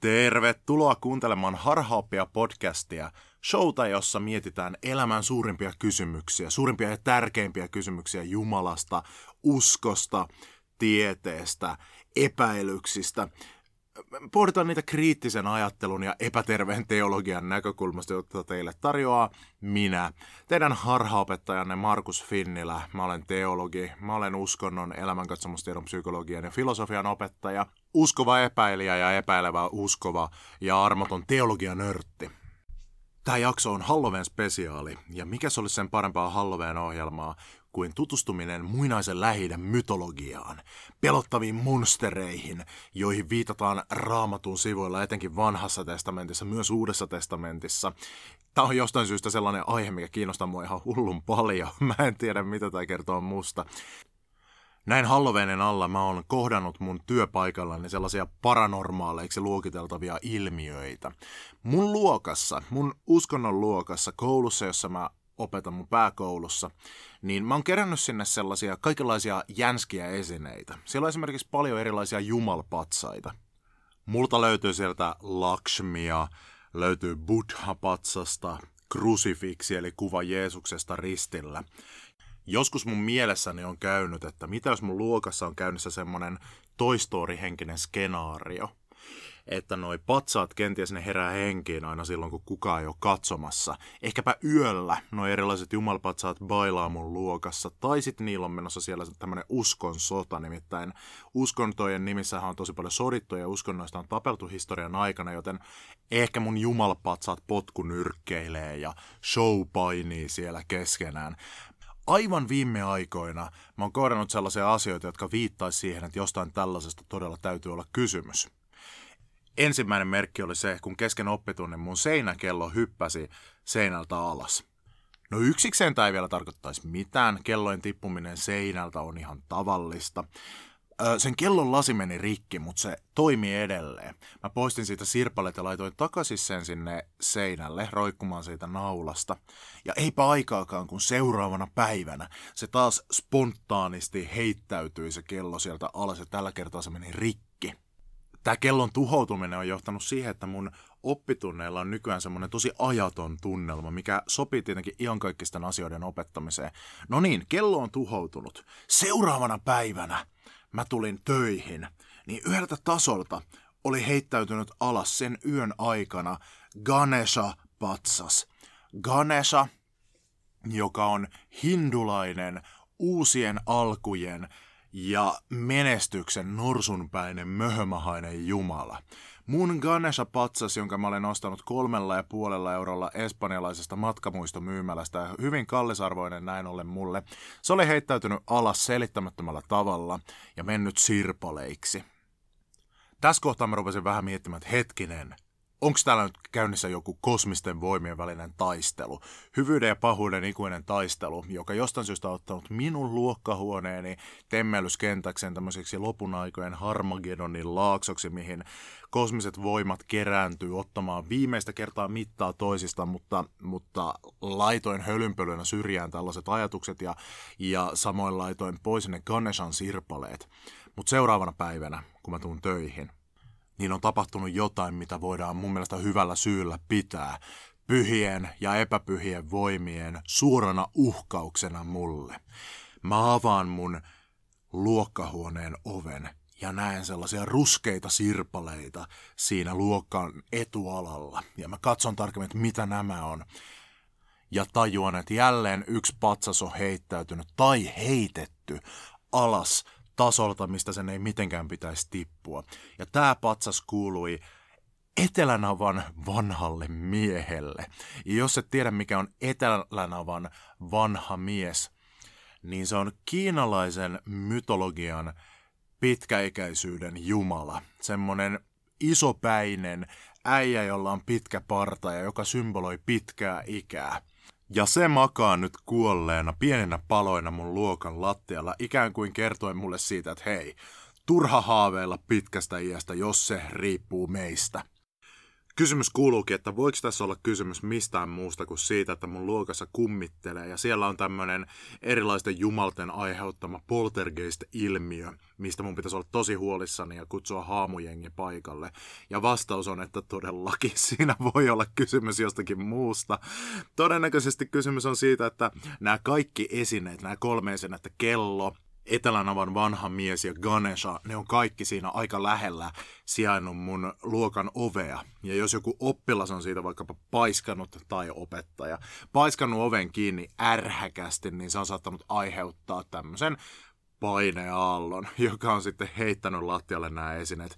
Tervetuloa kuuntelemaan Harhaoppia podcastia, showta, jossa mietitään elämän suurimpia kysymyksiä, suurimpia ja tärkeimpiä kysymyksiä Jumalasta, uskosta, tieteestä, epäilyksistä. Pohditaan niitä kriittisen ajattelun ja epäterveen teologian näkökulmasta, jota teille tarjoaa minä, teidän harhaopettajanne Markus Finnilä. Mä olen teologi, mä olen uskonnon, elämänkatsomustiedon, psykologian ja filosofian opettaja, uskova epäilijä ja epäilevä uskova ja armoton teologianörtti. Tämä jakso on Halloween spesiaali, ja mikä se olisi sen parempaa Halloween ohjelmaa kuin tutustuminen muinaisen lähi mytologiaan, pelottaviin monstereihin, joihin viitataan raamatun sivuilla etenkin vanhassa testamentissa, myös uudessa testamentissa. Tämä on jostain syystä sellainen aihe, mikä kiinnostaa mua ihan hullun paljon. Mä en tiedä, mitä tämä kertoo musta. Näin Halloweenin alla mä oon kohdannut mun työpaikallani sellaisia paranormaaleiksi luokiteltavia ilmiöitä. Mun luokassa, mun uskonnon luokassa, koulussa, jossa mä opetan mun pääkoulussa, niin mä oon kerännyt sinne sellaisia kaikenlaisia jänskiä esineitä. Siellä on esimerkiksi paljon erilaisia jumalpatsaita. Multa löytyy sieltä Lakshmia, löytyy Buddha-patsasta, krusifiksi eli kuva Jeesuksesta ristillä. Joskus mun mielessäni on käynyt, että mitä jos mun luokassa on käynnissä semmonen toistori-henkinen skenaario – että noi patsaat kenties ne herää henkiin aina silloin, kun kukaan ei ole katsomassa. Ehkäpä yöllä noi erilaiset jumalpatsaat bailaa mun luokassa, tai sitten niillä on menossa siellä tämmönen uskon sota, nimittäin uskontojen nimissähän on tosi paljon sodittu ja uskonnoista on tapeltu historian aikana, joten ehkä mun jumalpatsaat potkunyrkkeilee ja show painii siellä keskenään aivan viime aikoina mä oon kohdannut sellaisia asioita, jotka viittaisi siihen, että jostain tällaisesta todella täytyy olla kysymys ensimmäinen merkki oli se, kun kesken oppitunnin mun seinäkello hyppäsi seinältä alas. No yksikseen tämä ei vielä tarkoittaisi mitään, kellojen tippuminen seinältä on ihan tavallista. Sen kellon lasi meni rikki, mutta se toimi edelleen. Mä poistin siitä sirpalet ja laitoin takaisin sen sinne seinälle roikkumaan siitä naulasta. Ja eipä aikaakaan, kun seuraavana päivänä se taas spontaanisti heittäytyi se kello sieltä alas ja tällä kertaa se meni rikki tämä kellon tuhoutuminen on johtanut siihen, että mun oppitunneilla on nykyään semmoinen tosi ajaton tunnelma, mikä sopii tietenkin iankaikkisten asioiden opettamiseen. No niin, kello on tuhoutunut. Seuraavana päivänä mä tulin töihin, niin yhdeltä tasolta oli heittäytynyt alas sen yön aikana Ganesha patsas. Ganesha, joka on hindulainen uusien alkujen ja menestyksen norsunpäinen möhömahainen jumala. Mun Ganesha-patsas, jonka mä olen ostanut kolmella ja puolella eurolla espanjalaisesta matkamuistomyymälästä hyvin kallisarvoinen näin ollen mulle, se oli heittäytynyt alas selittämättömällä tavalla ja mennyt sirpaleiksi. Tässä kohtaa mä rupesin vähän miettimään, että hetkinen, onko täällä nyt käynnissä joku kosmisten voimien välinen taistelu, hyvyyden ja pahuuden ikuinen taistelu, joka jostain syystä on ottanut minun luokkahuoneeni temmellyskentäkseen tämmöiseksi lopun aikojen Harmagedonin laaksoksi, mihin kosmiset voimat kerääntyy ottamaan viimeistä kertaa mittaa toisista, mutta, mutta laitoin hölynpölynä syrjään tällaiset ajatukset ja, ja samoin laitoin pois ne Ganeshan sirpaleet. Mutta seuraavana päivänä, kun mä tuun töihin, niin on tapahtunut jotain, mitä voidaan mun mielestä hyvällä syyllä pitää pyhien ja epäpyhien voimien suorana uhkauksena mulle. Mä avaan mun luokkahuoneen oven ja näen sellaisia ruskeita sirpaleita siinä luokkaan etualalla. Ja mä katson tarkemmin, että mitä nämä on. Ja tajuan, että jälleen yksi patsas on heittäytynyt tai heitetty alas tasolta, mistä sen ei mitenkään pitäisi tippua. Ja tämä patsas kuului Etelänavan vanhalle miehelle. Ja jos et tiedä, mikä on Etelänavan vanha mies, niin se on kiinalaisen mytologian pitkäikäisyyden jumala. Semmoinen isopäinen äijä, jolla on pitkä parta ja joka symboloi pitkää ikää. Ja se makaa nyt kuolleena pieninä paloina mun luokan lattialla, ikään kuin kertoen mulle siitä, että hei, turha haaveilla pitkästä iästä, jos se riippuu meistä. Kysymys kuuluukin, että voiko tässä olla kysymys mistään muusta kuin siitä, että mun luokassa kummittelee ja siellä on tämmöinen erilaisten jumalten aiheuttama poltergeist-ilmiö, mistä mun pitäisi olla tosi huolissani ja kutsua haamujengi paikalle. Ja vastaus on, että todellakin siinä voi olla kysymys jostakin muusta. Todennäköisesti kysymys on siitä, että nämä kaikki esineet, nämä kolme esinettä, kello, Etelänavan vanha mies ja Ganesha, ne on kaikki siinä aika lähellä sijainnut mun luokan ovea. Ja jos joku oppilas on siitä vaikkapa paiskannut tai opettaja, paiskannut oven kiinni ärhäkästi, niin se on saattanut aiheuttaa tämmöisen paineaallon, joka on sitten heittänyt lattialle nämä esineet.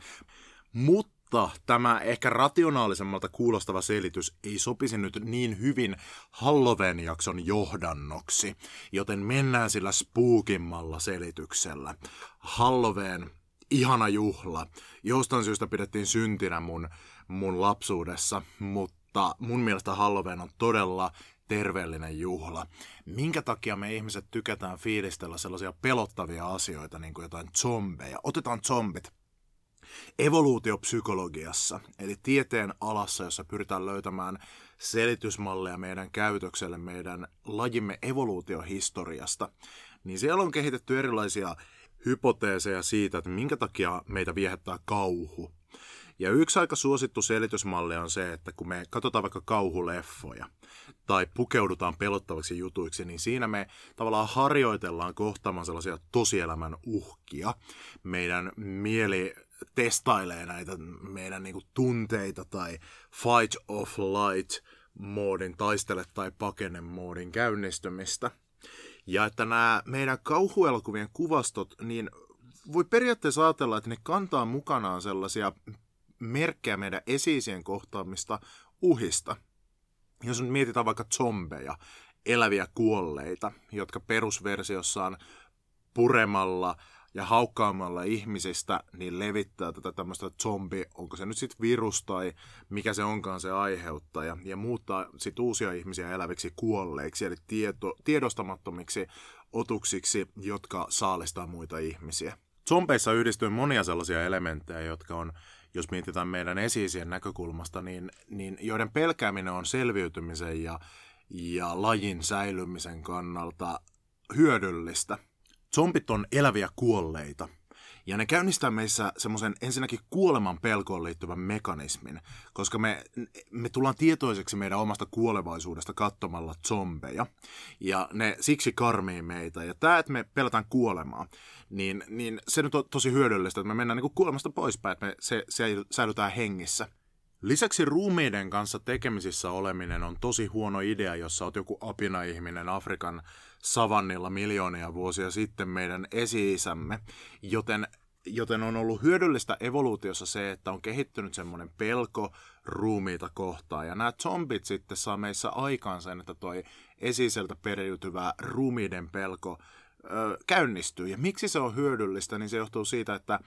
Mutta mutta tämä ehkä rationaalisemmalta kuulostava selitys ei sopisi nyt niin hyvin Halloween-jakson johdannoksi, joten mennään sillä spookimmalla selityksellä. Halloween, ihana juhla. Jostain syystä pidettiin syntinä mun, mun lapsuudessa, mutta mun mielestä Halloween on todella terveellinen juhla. Minkä takia me ihmiset tykätään fiilistellä sellaisia pelottavia asioita, niin kuin jotain zombeja? Otetaan zombit evoluutiopsykologiassa, eli tieteen alassa, jossa pyritään löytämään selitysmalleja meidän käytökselle, meidän lajimme evoluutiohistoriasta, niin siellä on kehitetty erilaisia hypoteeseja siitä, että minkä takia meitä viehättää kauhu. Ja yksi aika suosittu selitysmalli on se, että kun me katsotaan vaikka kauhuleffoja tai pukeudutaan pelottaviksi jutuiksi, niin siinä me tavallaan harjoitellaan kohtaamaan sellaisia tosielämän uhkia. Meidän mieli testailee näitä meidän niinku tunteita tai fight of light moodin, taistele tai pakene moodin käynnistymistä. Ja että nämä meidän kauhuelokuvien kuvastot, niin voi periaatteessa ajatella, että ne kantaa mukanaan sellaisia merkkejä meidän esiisien kohtaamista uhista. Jos nyt mietitään vaikka zombeja, eläviä kuolleita, jotka perusversiossaan puremalla ja haukkaamalla ihmisistä, niin levittää tätä tämmöistä zombi, onko se nyt sitten virus tai mikä se onkaan se aiheuttaja, ja muuttaa sitten uusia ihmisiä eläviksi kuolleiksi, eli tieto, tiedostamattomiksi otuksiksi, jotka saalistaa muita ihmisiä. Zombeissa yhdistyy monia sellaisia elementtejä, jotka on, jos mietitään meidän esiisien näkökulmasta, niin, niin joiden pelkääminen on selviytymisen ja, ja lajin säilymisen kannalta hyödyllistä – Zombit on eläviä kuolleita. Ja ne käynnistää meissä semmoisen ensinnäkin kuoleman pelkoon liittyvän mekanismin, koska me, me tullaan tietoiseksi meidän omasta kuolevaisuudesta katsomalla zombeja. Ja ne siksi karmii meitä. Ja tämä, että me pelätään kuolemaa, niin, niin se nyt on tosi hyödyllistä, että me mennään niin kuolemasta poispäin, että me se, se säilytään hengissä. Lisäksi ruumiiden kanssa tekemisissä oleminen on tosi huono idea, jos sä oot joku apina-ihminen Afrikan savannilla miljoonia vuosia sitten meidän esi-isämme, joten joten on ollut hyödyllistä evoluutiossa se, että on kehittynyt semmoinen pelko ruumiita kohtaan. Ja nämä zombit sitten saa meissä aikaan sen, että toi esiseltä periytyvä ruumiiden pelko ö, käynnistyy. Ja miksi se on hyödyllistä, niin se johtuu siitä, että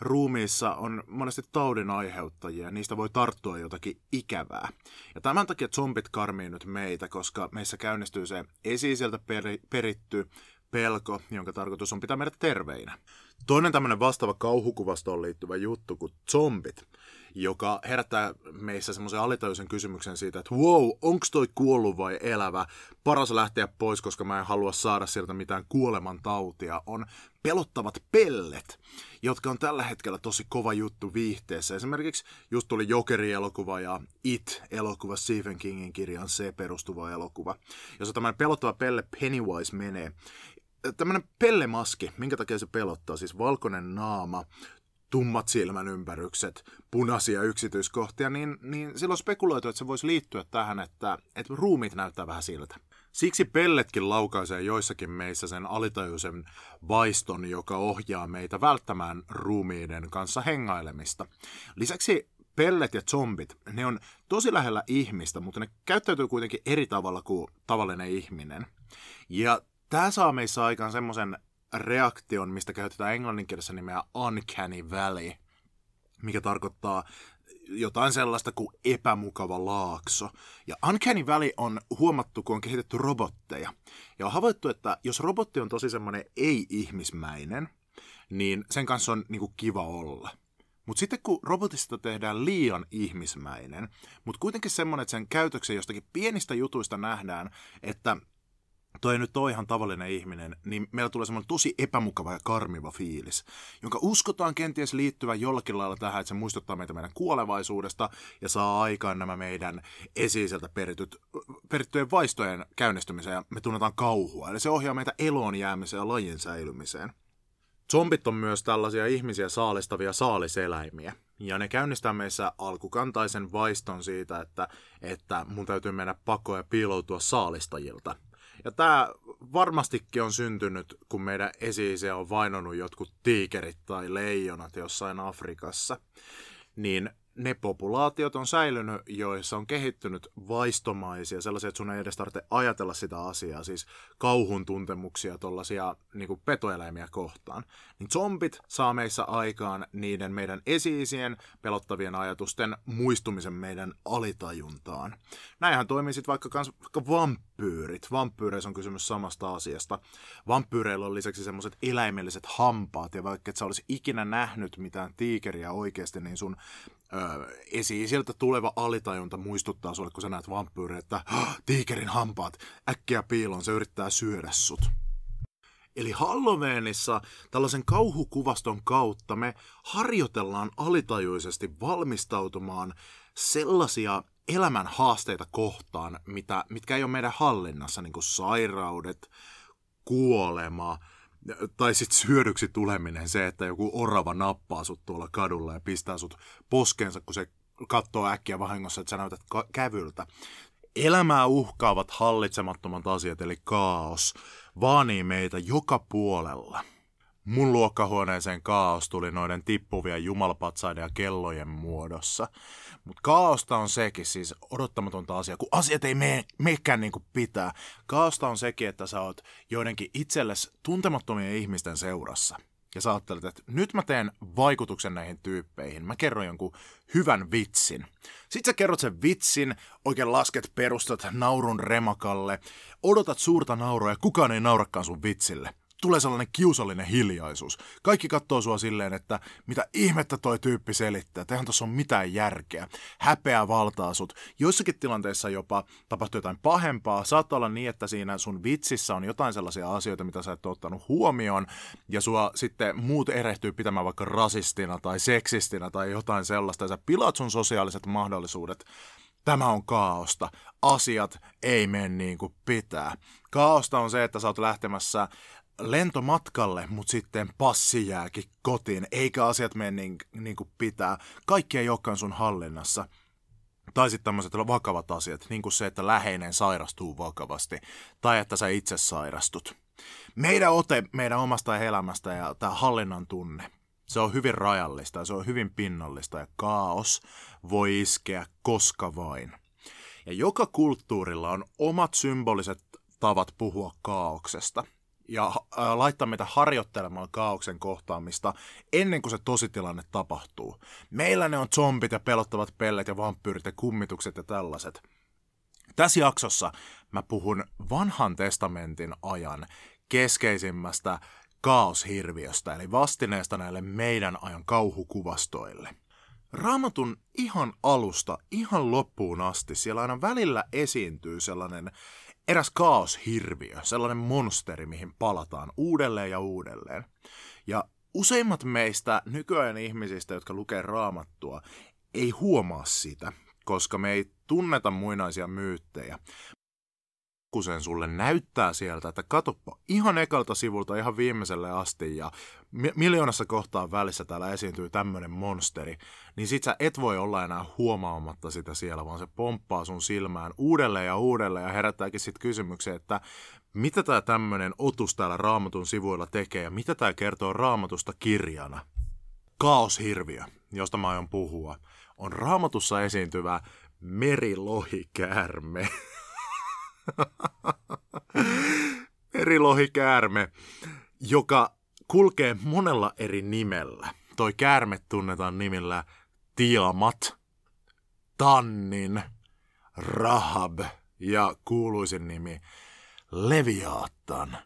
ruumiissa on monesti taudin aiheuttajia ja niistä voi tarttua jotakin ikävää. Ja tämän takia zombit karmii nyt meitä, koska meissä käynnistyy se esiseltä peri- peritty pelko, jonka tarkoitus on pitää meidät terveinä. Toinen tämmöinen vastaava kauhukuvastoon liittyvä juttu kuin zombit, joka herättää meissä semmoisen alitajuisen kysymyksen siitä, että wow, onko toi kuollut vai elävä? Paras lähteä pois, koska mä en halua saada sieltä mitään kuoleman tautia. On pelottavat pellet, jotka on tällä hetkellä tosi kova juttu viihteessä. Esimerkiksi just tuli Jokeri-elokuva ja It-elokuva, Stephen Kingin kirjan se perustuva elokuva, jossa tämmöinen pelottava pelle Pennywise menee. Tämmöinen pellemaski, minkä takia se pelottaa, siis valkoinen naama, tummat silmän ympärykset, punaisia yksityiskohtia, niin, niin silloin spekuloitu, että se voisi liittyä tähän, että, että ruumit näyttää vähän siltä. Siksi pelletkin laukaisee joissakin meissä sen alitajuisen vaiston, joka ohjaa meitä välttämään ruumiiden kanssa hengailemista. Lisäksi pellet ja zombit, ne on tosi lähellä ihmistä, mutta ne käyttäytyy kuitenkin eri tavalla kuin tavallinen ihminen. Ja tämä saa meissä aikaan semmoisen reaktion, mistä käytetään englanninkielessä nimeä uncanny valley, mikä tarkoittaa jotain sellaista kuin epämukava laakso. Ja Uncanny Valley on huomattu, kun on kehitetty robotteja. Ja on havaittu, että jos robotti on tosi semmoinen ei-ihmismäinen, niin sen kanssa on niinku kiva olla. Mutta sitten kun robotista tehdään liian ihmismäinen, mutta kuitenkin semmoinen, että sen käytöksen jostakin pienistä jutuista nähdään, että toi nyt on ihan tavallinen ihminen, niin meillä tulee semmoinen tosi epämukava ja karmiva fiilis, jonka uskotaan kenties liittyvän jollakin lailla tähän, että se muistuttaa meitä meidän kuolevaisuudesta ja saa aikaan nämä meidän esiiseltä perityt, perittyjen vaistojen käynnistymiseen ja me tunnetaan kauhua. Eli se ohjaa meitä eloon jäämiseen ja lajin säilymiseen. Zombit on myös tällaisia ihmisiä saalistavia saaliseläimiä. Ja ne käynnistää meissä alkukantaisen vaiston siitä, että, että mun täytyy mennä pakoon ja piiloutua saalistajilta – ja tämä varmastikin on syntynyt, kun meidän esi on vainonut jotkut tiikerit tai leijonat jossain Afrikassa. Niin ne populaatiot on säilynyt, joissa on kehittynyt vaistomaisia, sellaisia, että sun ei edes tarvitse ajatella sitä asiaa, siis kauhun tuntemuksia tuollaisia niin petoeläimiä kohtaan. Niin zombit saa meissä aikaan niiden meidän esiisien pelottavien ajatusten muistumisen meidän alitajuntaan. Näinhän toimii sitten vaikka, kans, vaikka vampyyrit. Vampyyreissä on kysymys samasta asiasta. Vampyyreillä on lisäksi semmoiset eläimelliset hampaat, ja vaikka et sä olisi ikinä nähnyt mitään tiikeriä oikeasti, niin sun esi sieltä tuleva alitajunta muistuttaa sulle, kun sä näet vampyyriä, että tiikerin hampaat, äkkiä piilon, se yrittää syödä sut. Eli Halloweenissa tällaisen kauhukuvaston kautta me harjoitellaan alitajuisesti valmistautumaan sellaisia elämän haasteita kohtaan, mitä, mitkä ei ole meidän hallinnassa, niin kuin sairaudet, kuolema, tai sitten syödyksi tuleminen, se, että joku orava nappaa sut tuolla kadulla ja pistää sut poskensa, kun se katsoo äkkiä vahingossa, että sä näytät kävyltä. Elämää uhkaavat hallitsemattomat asiat, eli kaos, vaanii meitä joka puolella. Mun luokkahuoneeseen kaos tuli noiden tippuvia jumalpatsaiden ja kellojen muodossa. Mutta kaaosta on sekin, siis odottamatonta asia, kun asiat ei mene, niin pitää. Kaaosta on sekin, että sä oot joidenkin itsellesi tuntemattomien ihmisten seurassa. Ja sä ajattelet, että nyt mä teen vaikutuksen näihin tyyppeihin. Mä kerron jonkun hyvän vitsin. Sitten sä kerrot sen vitsin, oikein lasket perustat naurun remakalle, odotat suurta nauroa ja kukaan ei naurakaan sun vitsille tulee sellainen kiusallinen hiljaisuus. Kaikki katsoo sua silleen, että mitä ihmettä toi tyyppi selittää, eihän tuossa ole mitään järkeä. Häpeä valtaa sut. Joissakin tilanteissa jopa tapahtuu jotain pahempaa. Saattaa olla niin, että siinä sun vitsissä on jotain sellaisia asioita, mitä sä et ottanut huomioon, ja sua sitten muut erehtyy pitämään vaikka rasistina tai seksistina tai jotain sellaista, ja sä pilaat sun sosiaaliset mahdollisuudet Tämä on kaaosta. Asiat ei mene niin kuin pitää. Kaaosta on se, että sä oot lähtemässä lentomatkalle, mutta sitten passi jääkin kotiin, eikä asiat mene niin, niin kuin pitää. Kaikki ei olekaan sun hallinnassa. Tai sitten tämmöiset vakavat asiat, niin kuin se, että läheinen sairastuu vakavasti, tai että sä itse sairastut. Meidän ote meidän omasta elämästä ja tämä hallinnan tunne, se on hyvin rajallista ja se on hyvin pinnallista ja kaos voi iskeä koska vain. Ja joka kulttuurilla on omat symboliset tavat puhua kaauksesta – ja äh, laittaa meitä harjoittelemaan kaauksen kohtaamista ennen kuin se tositilanne tapahtuu. Meillä ne on zombit ja pelottavat pellet ja vampyyrit ja kummitukset ja tällaiset. Tässä jaksossa mä puhun vanhan testamentin ajan keskeisimmästä kaoshirviöstä, eli vastineesta näille meidän ajan kauhukuvastoille. Raamatun ihan alusta, ihan loppuun asti, siellä aina välillä esiintyy sellainen eräs kaoshirviö, sellainen monsteri, mihin palataan uudelleen ja uudelleen. Ja useimmat meistä nykyajan ihmisistä, jotka lukee raamattua, ei huomaa sitä, koska me ei tunneta muinaisia myyttejä pikkusen sulle näyttää sieltä, että katoppa ihan ekalta sivulta ihan viimeiselle asti ja miljoonassa kohtaa välissä täällä esiintyy tämmöinen monsteri, niin sit sä et voi olla enää huomaamatta sitä siellä, vaan se pomppaa sun silmään uudelleen ja uudelleen ja herättääkin sitten kysymyksen, että mitä tämä tämmöinen otus täällä raamatun sivuilla tekee ja mitä tämä kertoo raamatusta kirjana. Kaoshirviö, josta mä aion puhua, on raamatussa esiintyvä merilohikäärme. Merilohikäärme, joka kulkee monella eri nimellä. Toi käärme tunnetaan nimillä Tiamat, Tannin, Rahab ja kuuluisin nimi Leviaattan.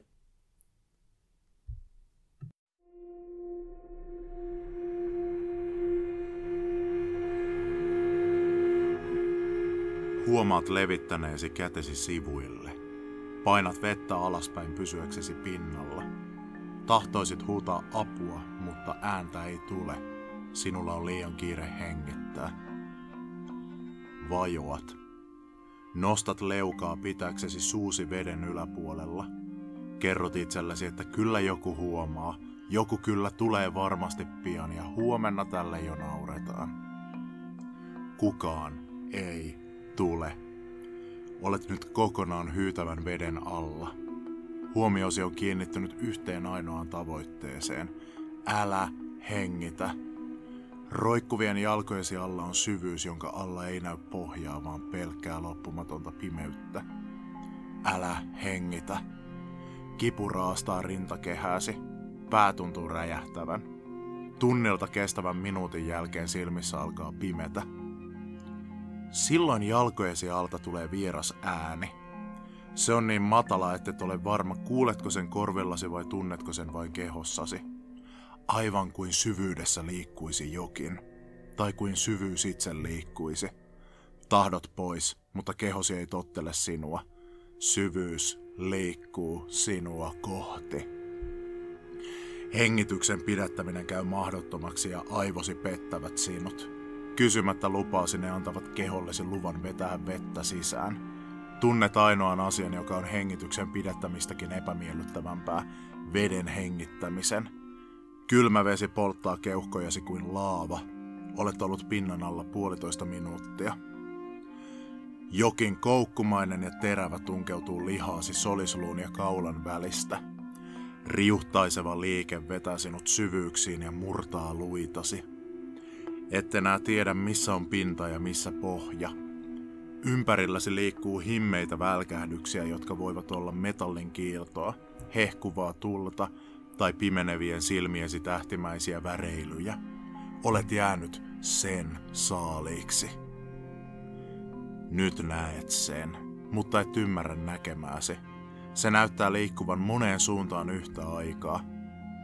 Huomaat levittäneesi kätesi sivuille. Painat vettä alaspäin pysyäksesi pinnalla – Tahtoisit huutaa apua, mutta ääntä ei tule. Sinulla on liian kiire hengittää. Vajoat. Nostat leukaa pitäksesi suusi veden yläpuolella. Kerrot itsellesi, että kyllä joku huomaa, joku kyllä tulee varmasti pian ja huomenna tälle jo nauretaan. Kukaan ei tule. Olet nyt kokonaan hyytävän veden alla. Huomiosi on kiinnittynyt yhteen ainoaan tavoitteeseen. Älä hengitä. Roikkuvien jalkojesi alla on syvyys, jonka alla ei näy pohjaa, vaan pelkkää loppumatonta pimeyttä. Älä hengitä. Kipu raastaa rintakehääsi. Pää tuntuu räjähtävän. Tunnilta kestävän minuutin jälkeen silmissä alkaa pimetä. Silloin jalkojesi alta tulee vieras ääni. Se on niin matala, että et ole varma, kuuletko sen korvillasi vai tunnetko sen vain kehossasi. Aivan kuin syvyydessä liikkuisi jokin. Tai kuin syvyys itse liikkuisi. Tahdot pois, mutta kehosi ei tottele sinua. Syvyys liikkuu sinua kohti. Hengityksen pidättäminen käy mahdottomaksi ja aivosi pettävät sinut. Kysymättä lupaasi ne antavat kehollesi luvan vetää vettä sisään. Tunnet ainoan asian, joka on hengityksen pidättämistäkin epämiellyttävämpää, veden hengittämisen. Kylmä vesi polttaa keuhkojasi kuin laava. Olet ollut pinnan alla puolitoista minuuttia. Jokin koukkumainen ja terävä tunkeutuu lihaasi solisluun ja kaulan välistä. Riuhtaiseva liike vetää sinut syvyyksiin ja murtaa luitasi. Et enää tiedä missä on pinta ja missä pohja. Ympärilläsi liikkuu himmeitä välkähdyksiä, jotka voivat olla metallin kiiltoa, hehkuvaa tulta tai pimenevien silmiesi tähtimäisiä väreilyjä. Olet jäänyt sen saaliiksi. Nyt näet sen, mutta et ymmärrä näkemääsi. Se näyttää liikkuvan moneen suuntaan yhtä aikaa.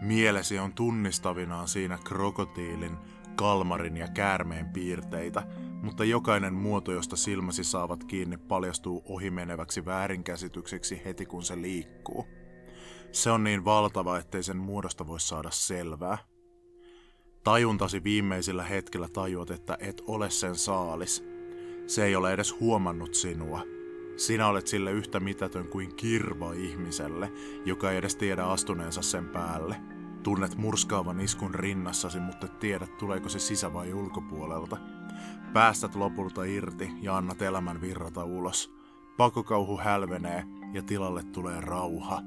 Mielesi on tunnistavinaan siinä krokotiilin, kalmarin ja käärmeen piirteitä, mutta jokainen muoto, josta silmäsi saavat kiinni, paljastuu ohimeneväksi väärinkäsitykseksi heti kun se liikkuu. Se on niin valtava, ettei sen muodosta voi saada selvää. Tajuntasi viimeisillä hetkellä tajuat, että et ole sen saalis. Se ei ole edes huomannut sinua. Sinä olet sille yhtä mitätön kuin kirva ihmiselle, joka ei edes tiedä astuneensa sen päälle. Tunnet murskaavan iskun rinnassasi, mutta et tiedä tuleeko se sisä- vai ulkopuolelta. Päästät lopulta irti ja annat elämän virrata ulos. Pakokauhu hälvenee ja tilalle tulee rauha.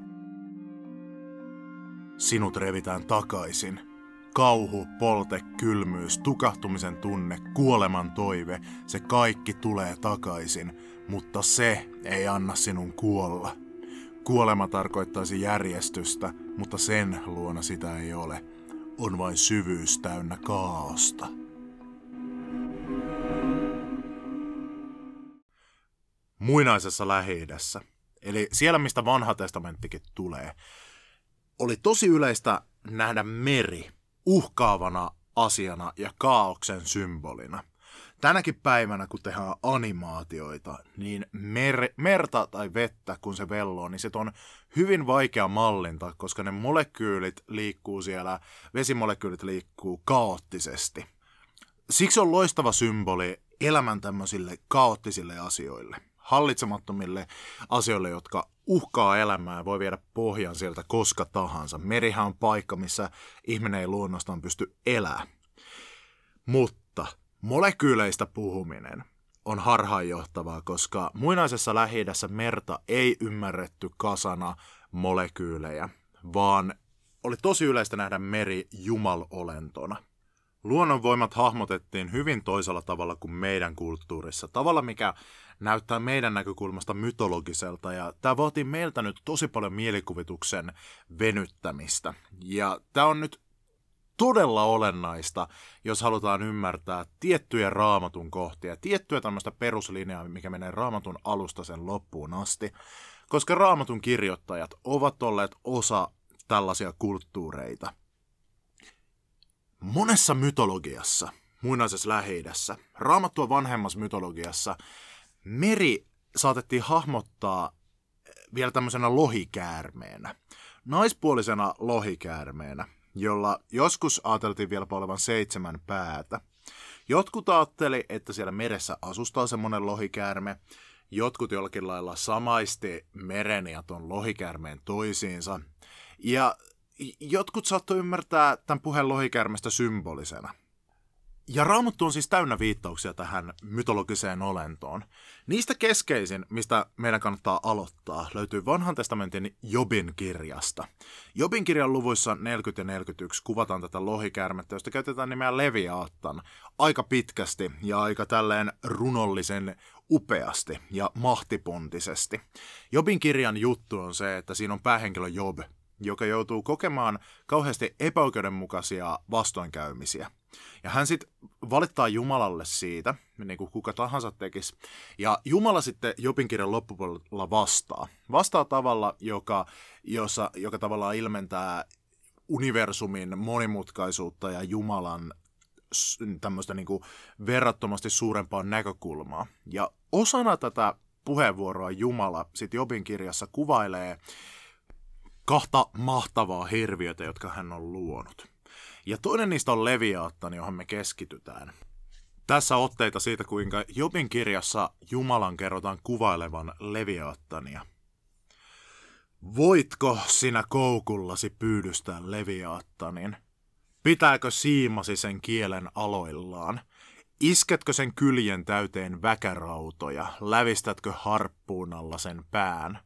Sinut revitään takaisin. Kauhu, polte, kylmyys, tukahtumisen tunne, kuoleman toive, se kaikki tulee takaisin, mutta se ei anna sinun kuolla. Kuolema tarkoittaisi järjestystä, mutta sen luona sitä ei ole. On vain syvyys täynnä kaaosta. Muinaisessa lähi eli siellä mistä vanha testamenttikin tulee, oli tosi yleistä nähdä meri uhkaavana asiana ja kaauksen symbolina. Tänäkin päivänä, kun tehdään animaatioita, niin mer- merta tai vettä, kun se velloo, niin se on hyvin vaikea mallinta, koska ne molekyylit liikkuu siellä, vesimolekyylit liikkuu kaoottisesti. Siksi on loistava symboli elämän tämmöisille kaoottisille asioille hallitsemattomille asioille, jotka uhkaa elämää ja voi viedä pohjan sieltä koska tahansa. Merihän on paikka, missä ihminen ei luonnostaan pysty elämään. Mutta molekyyleistä puhuminen on harhaanjohtavaa, koska muinaisessa lähi merta ei ymmärretty kasana molekyylejä, vaan oli tosi yleistä nähdä meri jumalolentona – luonnonvoimat hahmotettiin hyvin toisella tavalla kuin meidän kulttuurissa. Tavalla, mikä näyttää meidän näkökulmasta mytologiselta. Ja tämä vaatii meiltä nyt tosi paljon mielikuvituksen venyttämistä. Ja tämä on nyt todella olennaista, jos halutaan ymmärtää tiettyjä raamatun kohtia, tiettyä tämmöistä peruslinjaa, mikä menee raamatun alusta sen loppuun asti, koska raamatun kirjoittajat ovat olleet osa tällaisia kulttuureita – Monessa mytologiassa, muinaisessa lähi raamattua vanhemmassa mytologiassa, meri saatettiin hahmottaa vielä tämmöisenä lohikäärmeenä. Naispuolisena lohikäärmeenä, jolla joskus ajateltiin vielä olevan seitsemän päätä. Jotkut ajatteli, että siellä meressä asustaa semmoinen lohikäärme, jotkut jollakin lailla samaisti meren ja ton lohikäärmeen toisiinsa. Ja jotkut saattoi ymmärtää tämän puheen lohikäärmestä symbolisena. Ja Raamattu on siis täynnä viittauksia tähän mytologiseen olentoon. Niistä keskeisin, mistä meidän kannattaa aloittaa, löytyy vanhan testamentin Jobin kirjasta. Jobin kirjan luvuissa 40 ja 41 kuvataan tätä lohikärmettä, josta käytetään nimeä Leviaattan aika pitkästi ja aika tälleen runollisen upeasti ja mahtipontisesti. Jobin kirjan juttu on se, että siinä on päähenkilö Job, joka joutuu kokemaan kauheasti epäoikeudenmukaisia vastoinkäymisiä. Ja hän sitten valittaa Jumalalle siitä, niin kuin kuka tahansa tekisi. Ja Jumala sitten Jopin kirjan loppupuolella vastaa. Vastaa tavalla, joka, jossa, joka tavallaan ilmentää universumin monimutkaisuutta ja Jumalan tämmöistä niin kuin verrattomasti suurempaa näkökulmaa. Ja osana tätä puheenvuoroa Jumala sitten Jobin kirjassa kuvailee kahta mahtavaa hirviötä, jotka hän on luonut. Ja toinen niistä on Leviaattan, johon me keskitytään. Tässä otteita siitä, kuinka Jobin kirjassa Jumalan kerrotaan kuvailevan Leviaattania. Voitko sinä koukullasi pyydystää Leviaattanin? Pitääkö siimasi sen kielen aloillaan? Isketkö sen kyljen täyteen väkärautoja? Lävistätkö harppuun alla sen pään?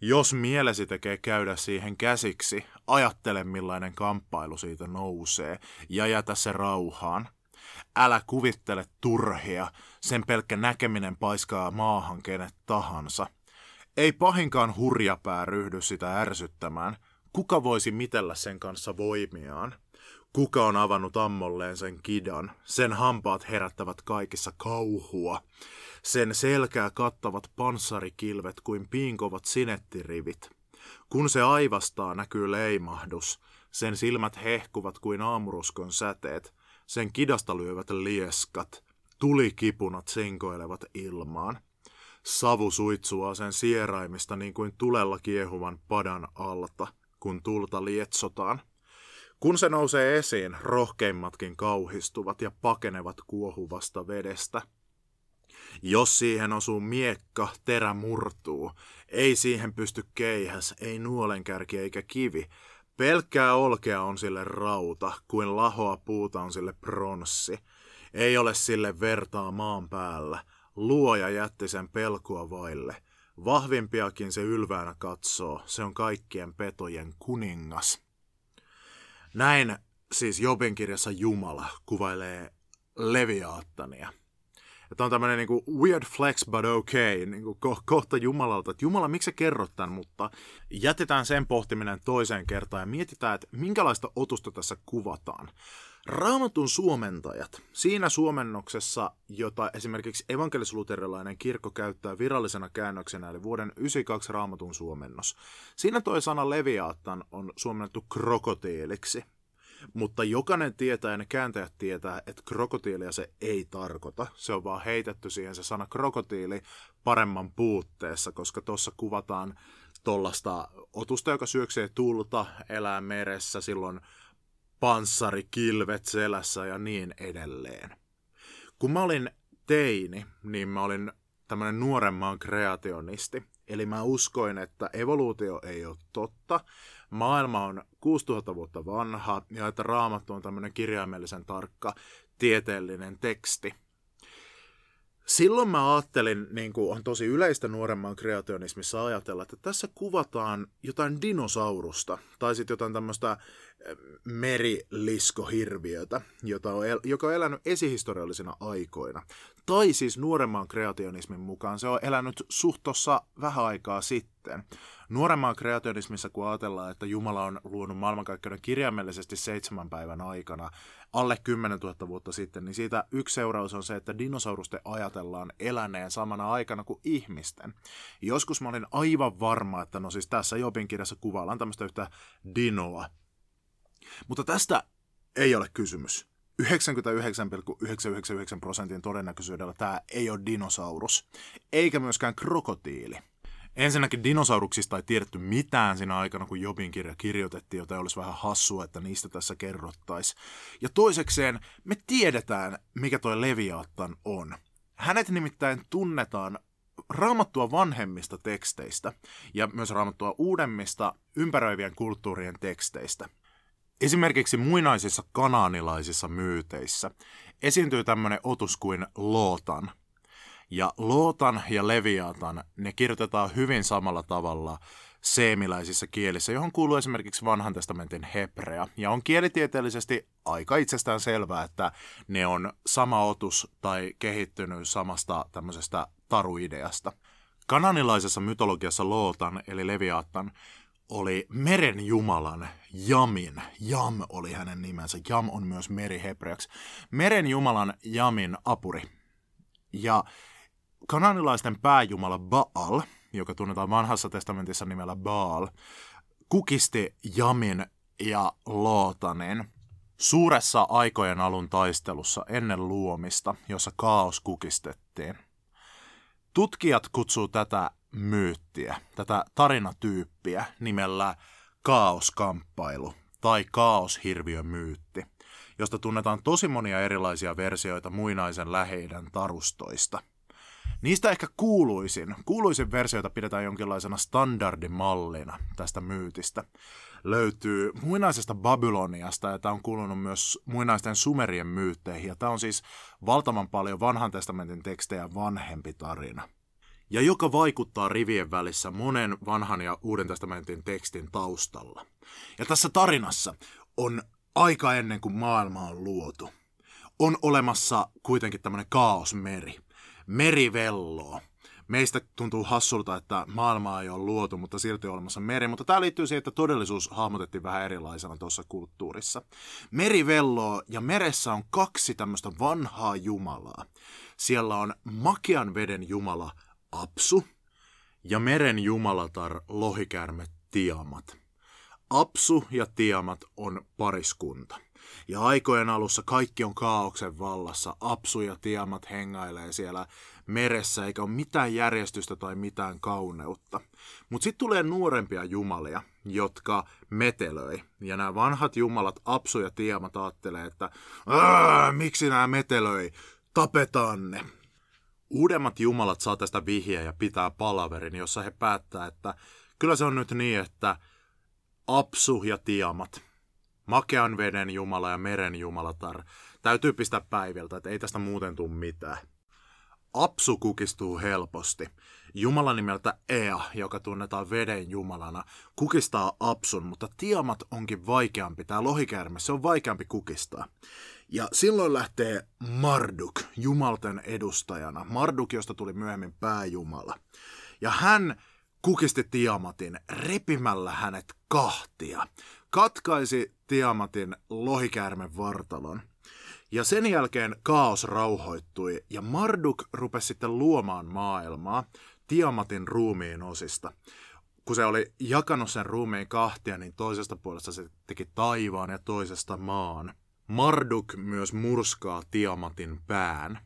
Jos mielesi tekee käydä siihen käsiksi, ajattele millainen kamppailu siitä nousee ja jätä se rauhaan. Älä kuvittele turhia, sen pelkkä näkeminen paiskaa maahan kenet tahansa. Ei pahinkaan hurjapää ryhdy sitä ärsyttämään. Kuka voisi mitellä sen kanssa voimiaan? Kuka on avannut ammolleen sen kidan? Sen hampaat herättävät kaikissa kauhua. Sen selkää kattavat panssarikilvet kuin piinkovat sinettirivit. Kun se aivastaa, näkyy leimahdus. Sen silmät hehkuvat kuin aamuruskon säteet. Sen kidasta lyövät lieskat. Tulikipunat sinkoilevat ilmaan. Savu suitsuaa sen sieraimista niin kuin tulella kiehuvan padan alta, kun tulta lietsotaan. Kun se nousee esiin, rohkeimmatkin kauhistuvat ja pakenevat kuohuvasta vedestä – jos siihen osuu miekka, terä murtuu. Ei siihen pysty keihäs, ei nuolenkärki eikä kivi. Pelkkää olkea on sille rauta, kuin lahoa puuta on sille pronssi. Ei ole sille vertaa maan päällä. Luoja jätti sen pelkoa vaille. Vahvimpiakin se ylväänä katsoo, se on kaikkien petojen kuningas. Näin siis Jobin kirjassa Jumala kuvailee Leviaattania. Että on tämmöinen niin weird flex but okay, niin kuin ko- kohta Jumalalta, että Jumala, miksi sä kerrot tämän, mutta jätetään sen pohtiminen toiseen kertaan ja mietitään, että minkälaista otusta tässä kuvataan. Raamatun suomentajat. Siinä suomennoksessa, jota esimerkiksi evankelisluterilainen kirkko käyttää virallisena käännöksenä, eli vuoden 92 Raamatun suomennos. Siinä toi sana leviaattan on suomennettu krokotiiliksi. Mutta jokainen tietää ja ne kääntäjät tietää, että krokotiilia se ei tarkoita. Se on vaan heitetty siihen se sana krokotiili paremman puutteessa, koska tuossa kuvataan tuollaista otusta, joka syöksee tulta, elää meressä, silloin panssari, kilvet selässä ja niin edelleen. Kun mä olin teini, niin mä olin tämmöinen nuoremman kreationisti. Eli mä uskoin, että evoluutio ei ole totta, maailma on 6000 vuotta vanha ja että raamattu on tämmöinen kirjaimellisen tarkka tieteellinen teksti. Silloin mä ajattelin, niin kuin on tosi yleistä nuoremman kreationismissa ajatella, että tässä kuvataan jotain dinosaurusta tai sitten jotain tämmöistä meriliskohirviötä, jota on el- joka on elänyt esihistoriallisina aikoina. Tai siis nuoremman kreationismin mukaan se on elänyt suhtossa vähän aikaa sitten. Nuoremman kreationismissa, kun ajatellaan, että Jumala on luonut maailmankaikkeuden kirjaimellisesti seitsemän päivän aikana, alle 10 000 vuotta sitten, niin siitä yksi seuraus on se, että dinosaurusten ajatellaan eläneen samana aikana kuin ihmisten. Joskus mä olin aivan varma, että no siis tässä Jobin kirjassa kuvaillaan tämmöistä yhtä dinoa, mutta tästä ei ole kysymys. 99,999 prosentin todennäköisyydellä tämä ei ole dinosaurus, eikä myöskään krokotiili. Ensinnäkin dinosauruksista ei tiedetty mitään siinä aikana, kun Jobin kirja kirjoitettiin, joten olisi vähän hassua, että niistä tässä kerrottaisiin. Ja toisekseen me tiedetään, mikä toi Leviathan on. Hänet nimittäin tunnetaan raamattua vanhemmista teksteistä ja myös raamattua uudemmista ympäröivien kulttuurien teksteistä. Esimerkiksi muinaisissa kanaanilaisissa myyteissä esiintyy tämmöinen otus kuin Lootan. Ja Lootan ja Leviatan, ne kirjoitetaan hyvin samalla tavalla seemiläisissä kielissä, johon kuuluu esimerkiksi vanhan testamentin hebrea. Ja on kielitieteellisesti aika itsestään selvää, että ne on sama otus tai kehittynyt samasta tämmöisestä taruideasta. Kananilaisessa mytologiassa Lootan, eli Leviatan, oli meren jumalan Jamin. Jam oli hänen nimensä. Jam on myös meri hebreaksi. Meren jumalan Jamin apuri. Ja kananilaisten pääjumala Baal, joka tunnetaan vanhassa testamentissa nimellä Baal, kukisti Jamin ja Lootanin suuressa aikojen alun taistelussa ennen luomista, jossa kaos kukistettiin. Tutkijat kutsuu tätä myyttiä, tätä tarinatyyppiä nimellä kaoskamppailu tai kaoshirviömyytti, josta tunnetaan tosi monia erilaisia versioita muinaisen läheidän tarustoista. Niistä ehkä kuuluisin, kuuluisin versioita pidetään jonkinlaisena standardimallina tästä myytistä. Löytyy muinaisesta Babyloniasta ja tämä on kuulunut myös muinaisten sumerien myytteihin ja tämä on siis valtavan paljon vanhan testamentin tekstejä vanhempi tarina ja joka vaikuttaa rivien välissä monen vanhan ja uuden testamentin tekstin taustalla. Ja tässä tarinassa on aika ennen kuin maailma on luotu. On olemassa kuitenkin tämmöinen kaosmeri. Meri velloo. Meistä tuntuu hassulta, että maailmaa ei ole luotu, mutta silti on olemassa meri. Mutta tämä liittyy siihen, että todellisuus hahmotettiin vähän erilaisena tuossa kulttuurissa. Meri velloo ja meressä on kaksi tämmöistä vanhaa jumalaa. Siellä on makean veden jumala Apsu ja meren jumalatar lohikäärme Tiamat. Apsu ja Tiamat on pariskunta. Ja aikojen alussa kaikki on kaauksen vallassa. Apsu ja Tiamat hengailee siellä meressä, eikä ole mitään järjestystä tai mitään kauneutta. Mutta sitten tulee nuorempia jumalia, jotka metelöi. Ja nämä vanhat jumalat, Apsu ja Tiamat, ajattelee, että miksi nämä metelöi, tapetaan ne. Uudemmat jumalat saa tästä vihjeä ja pitää palaverin, jossa he päättää, että kyllä se on nyt niin, että Apsu ja Tiamat, makean veden jumala ja meren jumalatar, täytyy pistää päiviltä, että ei tästä muuten tule mitään. Apsu kukistuu helposti. Jumala nimeltä Ea, joka tunnetaan veden jumalana, kukistaa Apsun, mutta Tiamat onkin vaikeampi. Tämä lohikäärme, se on vaikeampi kukistaa. Ja silloin lähtee Marduk jumalten edustajana. Marduk, josta tuli myöhemmin pääjumala. Ja hän kukisti Tiamatin repimällä hänet kahtia. Katkaisi Tiamatin lohikäärmen vartalon. Ja sen jälkeen kaos rauhoittui ja Marduk rupesi sitten luomaan maailmaa Tiamatin ruumiin osista. Kun se oli jakanut sen ruumiin kahtia, niin toisesta puolesta se teki taivaan ja toisesta maan. Marduk myös murskaa Tiamatin pään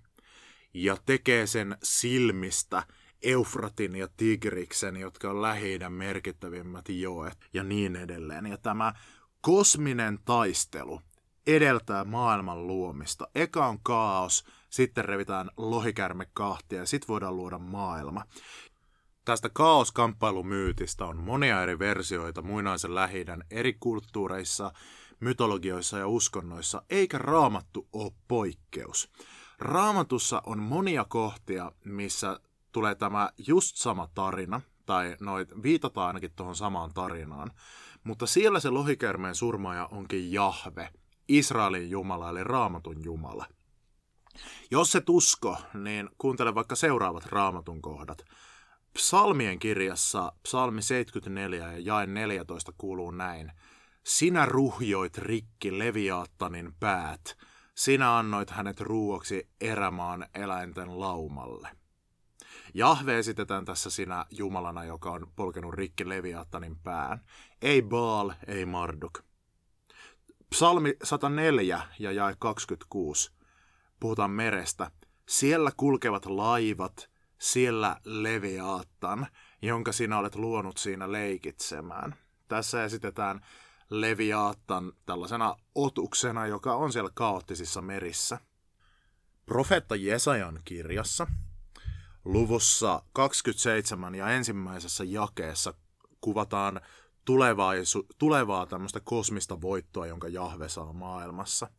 ja tekee sen silmistä Eufratin ja Tigriksen, jotka on lähi merkittävimmät joet ja niin edelleen. Ja tämä kosminen taistelu edeltää maailman luomista. Eka on kaos, sitten revitään lohikärme kahtia ja sitten voidaan luoda maailma. Tästä kaoskamppailumyytistä on monia eri versioita muinaisen lähi eri kulttuureissa, mytologioissa ja uskonnoissa, eikä raamattu ole poikkeus. Raamatussa on monia kohtia, missä tulee tämä just sama tarina, tai noit viitataan ainakin tuohon samaan tarinaan. Mutta siellä se lohikärmeen surmaaja onkin Jahve, Israelin Jumala eli Raamatun Jumala. Jos se tusko, niin kuuntele vaikka seuraavat Raamatun kohdat. Psalmien kirjassa psalmi 74 ja jae 14 kuuluu näin. Sinä ruhjoit rikki Leviaattanin päät. Sinä annoit hänet ruuaksi erämaan eläinten laumalle. Jahve esitetään tässä sinä Jumalana, joka on polkenut rikki Leviaattanin pään. Ei Baal, ei Marduk. Psalmi 104 ja jae 26. Puhutaan merestä. Siellä kulkevat laivat, siellä Leviaattan, jonka sinä olet luonut siinä leikitsemään. Tässä esitetään Leviaattan tällaisena otuksena, joka on siellä kaoottisissa merissä. Profeetta Jesajan kirjassa luvussa 27 ja ensimmäisessä jakeessa kuvataan tulevaisu, tulevaa tämmöistä kosmista voittoa, jonka Jahve saa maailmassa.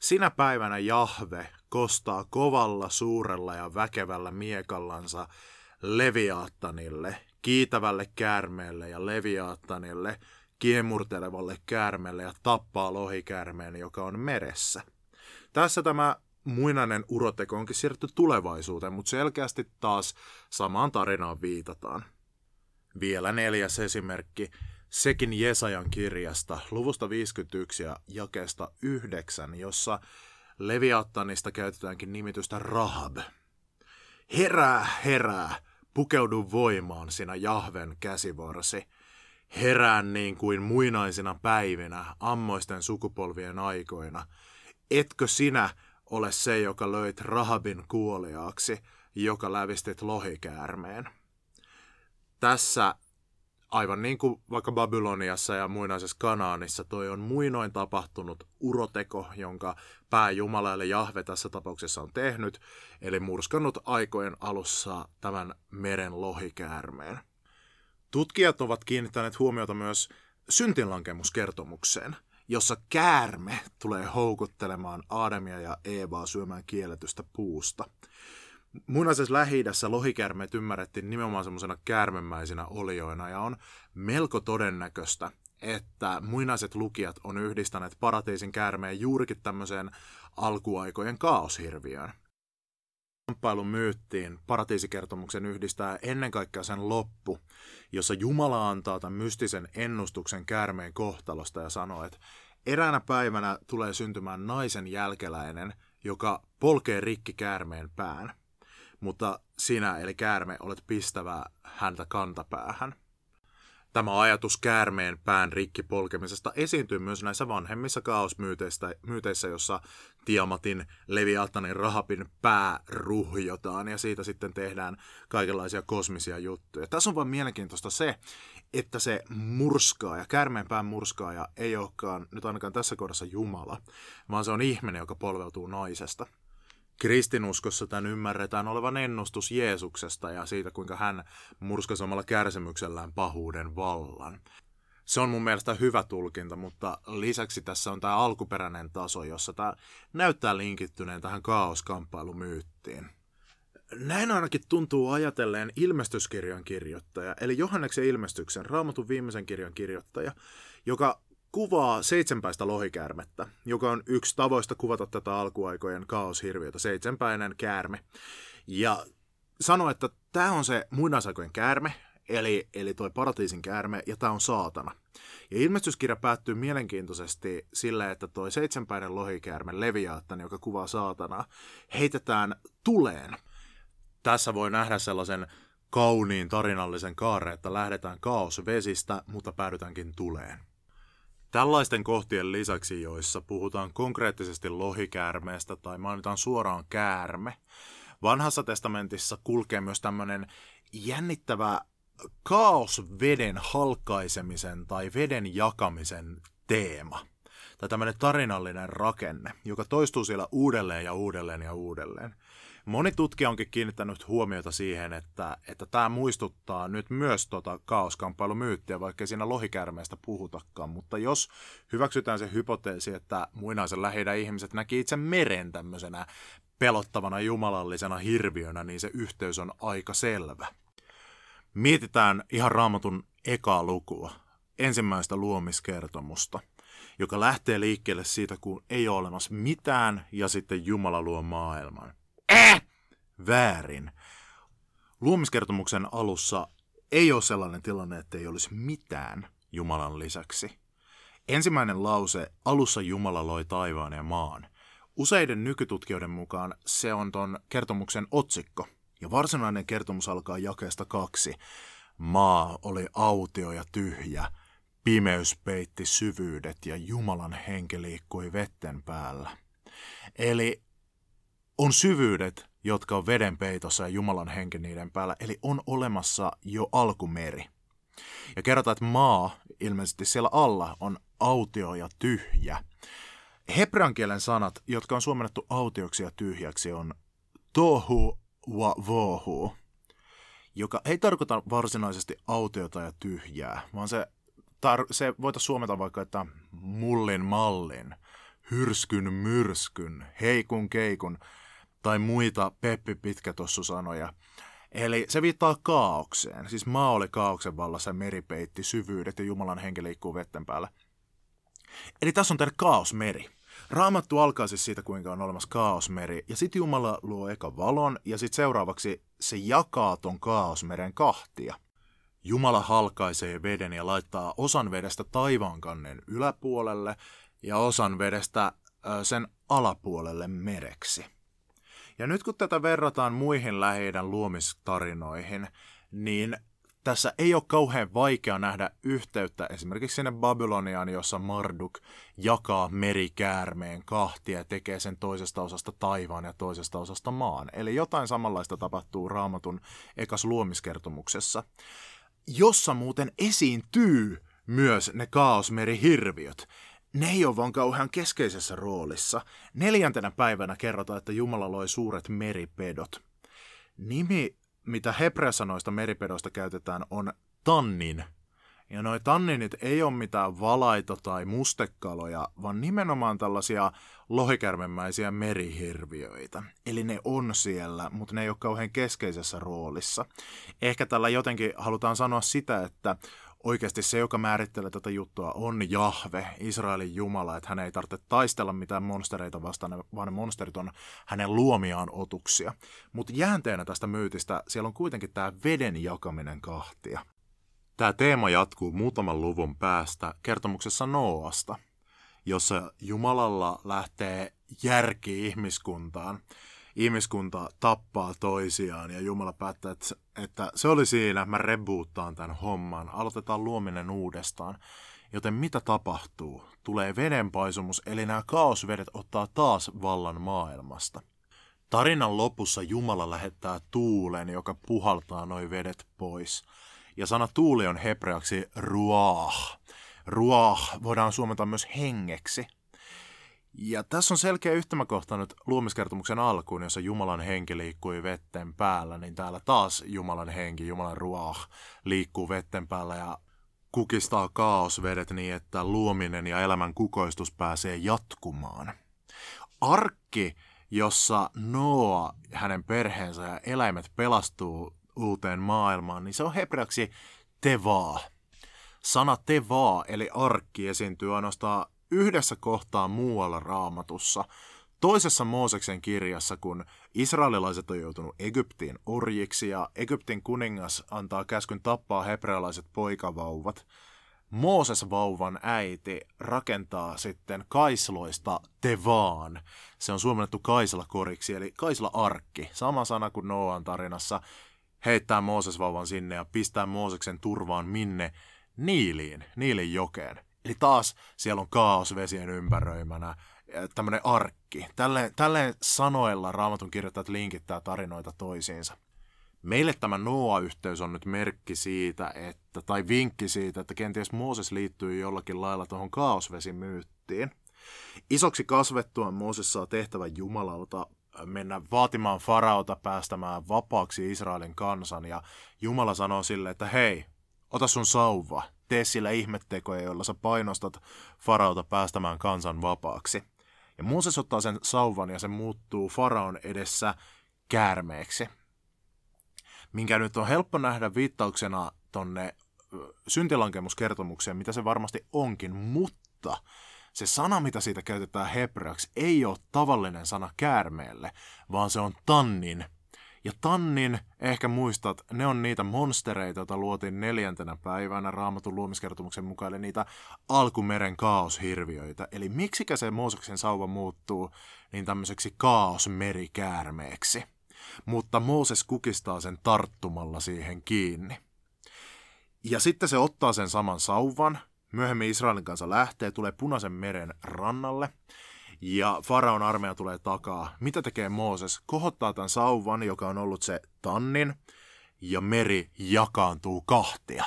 Sinä päivänä Jahve kostaa kovalla, suurella ja väkevällä miekallansa Leviaattanille, kiitävälle käärmeelle ja Leviaattanille, kiemurtelevalle käärmeelle ja tappaa lohikäärmeen, joka on meressä. Tässä tämä muinainen uroteko onkin siirretty tulevaisuuteen, mutta selkeästi taas samaan tarinaan viitataan. Vielä neljäs esimerkki, sekin Jesajan kirjasta, luvusta 51 ja jakeesta 9, jossa Leviattanista käytetäänkin nimitystä Rahab. Herää, herää, pukeudu voimaan sinä Jahven käsivarsi. Herää niin kuin muinaisina päivinä, ammoisten sukupolvien aikoina. Etkö sinä ole se, joka löit Rahabin kuoliaaksi, joka lävistit lohikäärmeen? Tässä aivan niin kuin vaikka Babyloniassa ja muinaisessa Kanaanissa, toi on muinoin tapahtunut uroteko, jonka pääjumala eli Jahve tässä tapauksessa on tehnyt, eli murskannut aikojen alussa tämän meren lohikäärmeen. Tutkijat ovat kiinnittäneet huomiota myös syntinlankemuskertomukseen, jossa käärme tulee houkuttelemaan Adamia ja Eevaa syömään kielletystä puusta – muinaisessa lähi lohikärmeet ymmärrettiin nimenomaan semmoisena käärmemäisinä olioina ja on melko todennäköistä, että muinaiset lukijat on yhdistäneet paratiisin käärmeen juurikin tämmöiseen alkuaikojen kaoshirviöön. Kamppailun myyttiin paratiisikertomuksen yhdistää ennen kaikkea sen loppu, jossa Jumala antaa tämän mystisen ennustuksen käärmeen kohtalosta ja sanoo, että eräänä päivänä tulee syntymään naisen jälkeläinen, joka polkee rikki käärmeen pään – mutta sinä, eli käärme, olet pistävä häntä kantapäähän. Tämä ajatus käärmeen pään rikki polkemisesta esiintyy myös näissä vanhemmissa kaosmyyteissä, jossa Tiamatin, Leviatanin, Rahapin pää ruhjotaan ja siitä sitten tehdään kaikenlaisia kosmisia juttuja. Tässä on vain mielenkiintoista se, että se murskaaja, käärmeen pään murskaaja ei olekaan nyt ainakaan tässä kohdassa Jumala, vaan se on ihminen, joka polveutuu naisesta – Kristinuskossa tämän ymmärretään olevan ennustus Jeesuksesta ja siitä, kuinka hän murskasi omalla kärsimyksellään pahuuden vallan. Se on mun mielestä hyvä tulkinta, mutta lisäksi tässä on tämä alkuperäinen taso, jossa tämä näyttää linkittyneen tähän kaoskamppailu-myyttiin. Näin ainakin tuntuu ajatelleen ilmestyskirjan kirjoittaja, eli Johanneksen ilmestyksen, raamatun viimeisen kirjan kirjoittaja, joka kuvaa seitsemänpäistä lohikäärmettä, joka on yksi tavoista kuvata tätä alkuaikojen kaoshirviötä, seitsemänpäinen käärme. Ja sanoi, että tämä on se muinaisaikojen käärme, eli, eli toi paratiisin käärme, ja tämä on saatana. Ja ilmestyskirja päättyy mielenkiintoisesti sillä, että toi seitsemänpäinen lohikäärme, Leviaattan, joka kuvaa saatanaa, heitetään tuleen. Tässä voi nähdä sellaisen kauniin tarinallisen kaareen, että lähdetään kaosvesistä, mutta päädytäänkin tuleen. Tällaisten kohtien lisäksi, joissa puhutaan konkreettisesti lohikäärmeestä tai mainitaan suoraan käärme, vanhassa testamentissa kulkee myös tämmöinen jännittävä kaos veden halkaisemisen tai veden jakamisen teema. Tai tämmöinen tarinallinen rakenne, joka toistuu siellä uudelleen ja uudelleen ja uudelleen. Moni tutkija onkin kiinnittänyt huomiota siihen, että, että tämä muistuttaa nyt myös tota kaoskamppailu-myyttiä, vaikka siinä lohikärmeestä puhutakaan. Mutta jos hyväksytään se hypoteesi, että muinaisen lähi ihmiset näki itse meren tämmöisenä pelottavana jumalallisena hirviönä, niin se yhteys on aika selvä. Mietitään ihan raamatun ekaa lukua, ensimmäistä luomiskertomusta, joka lähtee liikkeelle siitä, kun ei ole olemassa mitään ja sitten Jumala luo maailman. Äh! Väärin. Luomiskertomuksen alussa ei ole sellainen tilanne, että ei olisi mitään Jumalan lisäksi. Ensimmäinen lause, alussa Jumala loi taivaan ja maan. Useiden nykytutkijoiden mukaan se on ton kertomuksen otsikko. Ja varsinainen kertomus alkaa jakeesta kaksi. Maa oli autio ja tyhjä. Pimeys peitti syvyydet ja Jumalan henki liikkui vetten päällä. Eli on syvyydet, jotka on veden peitossa ja Jumalan henki niiden päällä. Eli on olemassa jo alkumeri. Ja kerrotaan, että maa ilmeisesti siellä alla on autio ja tyhjä. Hebrean kielen sanat, jotka on suomennettu autioksi ja tyhjäksi, on tohu wa vohu, joka ei tarkoita varsinaisesti autiota ja tyhjää, vaan se, tar- se voitaisiin suometa vaikka, että mullin mallin, hyrskyn myrskyn, heikun keikun tai muita Peppi Pitkätossu-sanoja. Eli se viittaa kaaukseen. Siis maa oli kaauksen vallassa meri peitti syvyydet ja Jumalan henki liikkuu vetten päällä. Eli tässä on teille kaosmeri. Raamattu alkaa siis siitä, kuinka on olemassa kaosmeri, ja sitten Jumala luo eka valon, ja sitten seuraavaksi se jakaa ton kaosmeren kahtia. Jumala halkaisee veden ja laittaa osan vedestä taivaankannen yläpuolelle ja osan vedestä sen alapuolelle mereksi. Ja nyt kun tätä verrataan muihin läheidän luomistarinoihin, niin tässä ei ole kauhean vaikea nähdä yhteyttä esimerkiksi sinne Babyloniaan, jossa Marduk jakaa merikäärmeen kahtia ja tekee sen toisesta osasta taivaan ja toisesta osasta maan. Eli jotain samanlaista tapahtuu Raamatun ekas luomiskertomuksessa, jossa muuten esiintyy myös ne kaosmerihirviöt ne ei ole vaan kauhean keskeisessä roolissa. Neljäntenä päivänä kerrotaan, että Jumala loi suuret meripedot. Nimi, mitä hebreasanoista meripedoista käytetään, on tannin. Ja noi tanninit ei ole mitään valaito tai mustekaloja, vaan nimenomaan tällaisia lohikärmemäisiä merihirviöitä. Eli ne on siellä, mutta ne ei ole kauhean keskeisessä roolissa. Ehkä tällä jotenkin halutaan sanoa sitä, että oikeasti se, joka määrittelee tätä juttua, on Jahve, Israelin Jumala, että hän ei tarvitse taistella mitään monstereita vastaan, vaan ne monsterit on hänen luomiaan otuksia. Mutta jäänteenä tästä myytistä siellä on kuitenkin tämä veden jakaminen kahtia. Tämä teema jatkuu muutaman luvun päästä kertomuksessa Noasta, jossa Jumalalla lähtee järki ihmiskuntaan ihmiskunta tappaa toisiaan ja Jumala päättää, että, että se oli siinä, mä rebootaan tämän homman, aloitetaan luominen uudestaan. Joten mitä tapahtuu? Tulee vedenpaisumus, eli nämä kaosvedet ottaa taas vallan maailmasta. Tarinan lopussa Jumala lähettää tuulen, joka puhaltaa noin vedet pois. Ja sana tuuli on hebreaksi ruah. Ruah voidaan suomentaa myös hengeksi. Ja tässä on selkeä yhtymäkohta nyt luomiskertomuksen alkuun, jossa Jumalan henki liikkui vetten päällä, niin täällä taas Jumalan henki, Jumalan ruah, liikkuu vetten päällä ja kukistaa kaosvedet niin, että luominen ja elämän kukoistus pääsee jatkumaan. Arkki, jossa Noa, hänen perheensä ja eläimet pelastuu uuteen maailmaan, niin se on hebreaksi tevaa. Sana tevaa, eli arkki, esiintyy ainoastaan yhdessä kohtaa muualla raamatussa, toisessa Mooseksen kirjassa, kun israelilaiset on joutunut Egyptiin orjiksi ja Egyptin kuningas antaa käskyn tappaa hebrealaiset poikavauvat, Mooses vauvan äiti rakentaa sitten kaisloista tevaan. Se on suomennettu kaisla-koriksi, eli kaisla-arkki. Sama sana kuin Noan tarinassa. Heittää Mooses vauvan sinne ja pistää Mooseksen turvaan minne? Niiliin, Niilin jokeen. Eli taas siellä on kaos vesien ympäröimänä, tämmöinen arkki. Tälleen, tälleen sanoilla raamatun kirjoittajat linkittää tarinoita toisiinsa. Meille tämä Noa-yhteys on nyt merkki siitä, että, tai vinkki siitä, että kenties Mooses liittyy jollakin lailla tuohon kaosvesimyyttiin. Isoksi kasvettua Mooses saa tehtävän Jumalalta mennä vaatimaan faraota päästämään vapaaksi Israelin kansan, ja Jumala sanoo sille, että hei, ota sun sauva, tee sillä ihmettekoja, joilla sä painostat farauta päästämään kansan vapaaksi. Ja Mooses ottaa sen sauvan ja se muuttuu faraon edessä käärmeeksi. Minkä nyt on helppo nähdä viittauksena tonne syntilankemuskertomukseen, mitä se varmasti onkin, mutta se sana, mitä siitä käytetään hebreaksi, ei ole tavallinen sana käärmeelle, vaan se on tannin, ja Tannin, ehkä muistat, ne on niitä monstereita, joita luotiin neljäntenä päivänä raamatun luomiskertomuksen mukaan, eli niitä alkumeren kaoshirviöitä. Eli miksikä se Mooseksen sauva muuttuu niin tämmöiseksi kaosmerikäärmeeksi. Mutta Mooses kukistaa sen tarttumalla siihen kiinni. Ja sitten se ottaa sen saman sauvan, myöhemmin Israelin kanssa lähtee, tulee punaisen meren rannalle ja Faraon armeija tulee takaa. Mitä tekee Mooses? Kohottaa tämän sauvan, joka on ollut se tannin, ja meri jakaantuu kahtia.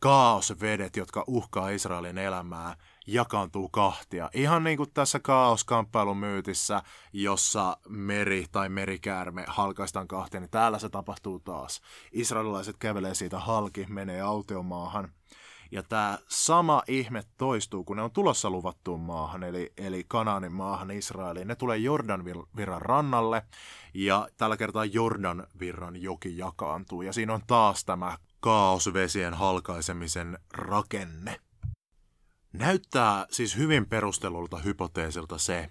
Kaosvedet, jotka uhkaa Israelin elämää, jakaantuu kahtia. Ihan niin kuin tässä kaoskamppailun myytissä, jossa meri tai merikäärme halkaistaan kahtia, niin täällä se tapahtuu taas. Israelilaiset kävelee siitä halki, menee autiomaahan. Ja tämä sama ihme toistuu, kun ne on tulossa luvattuun maahan, eli, eli Kanaanin maahan Israeliin. Ne tulee Jordan virran rannalle, ja tällä kertaa Jordan virran joki jakaantuu. Ja siinä on taas tämä kaosvesien halkaisemisen rakenne. Näyttää siis hyvin perustelulta hypoteesilta se,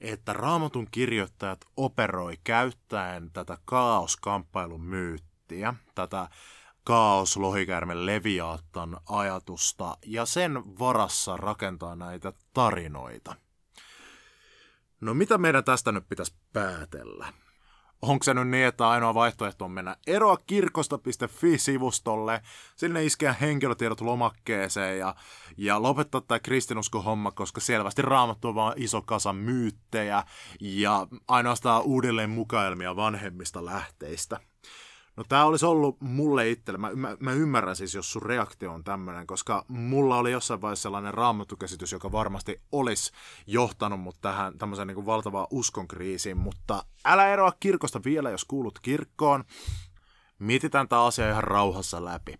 että raamatun kirjoittajat operoi käyttäen tätä kaoskamppailun myyttiä, tätä kaos lohikärmen leviaattan ajatusta ja sen varassa rakentaa näitä tarinoita. No mitä meidän tästä nyt pitäisi päätellä? onko se nyt niin, että ainoa vaihtoehto on mennä eroakirkosta.fi-sivustolle, sinne iskeä henkilötiedot lomakkeeseen ja, ja lopettaa tämä kristinusko-homma, koska selvästi raamattu on vaan iso kasa myyttejä ja ainoastaan uudelleen mukailmia vanhemmista lähteistä. No tämä olisi ollut mulle itselle, mä, mä, mä ymmärrän siis, jos sun reaktio on tämmöinen, koska mulla oli jossain vaiheessa sellainen raamattukäsitys, joka varmasti olisi johtanut mut tähän tämmöiseen niin valtavaan uskonkriisiin, mutta älä eroa kirkosta vielä, jos kuulut kirkkoon. Mietitään tämä asia ihan rauhassa läpi.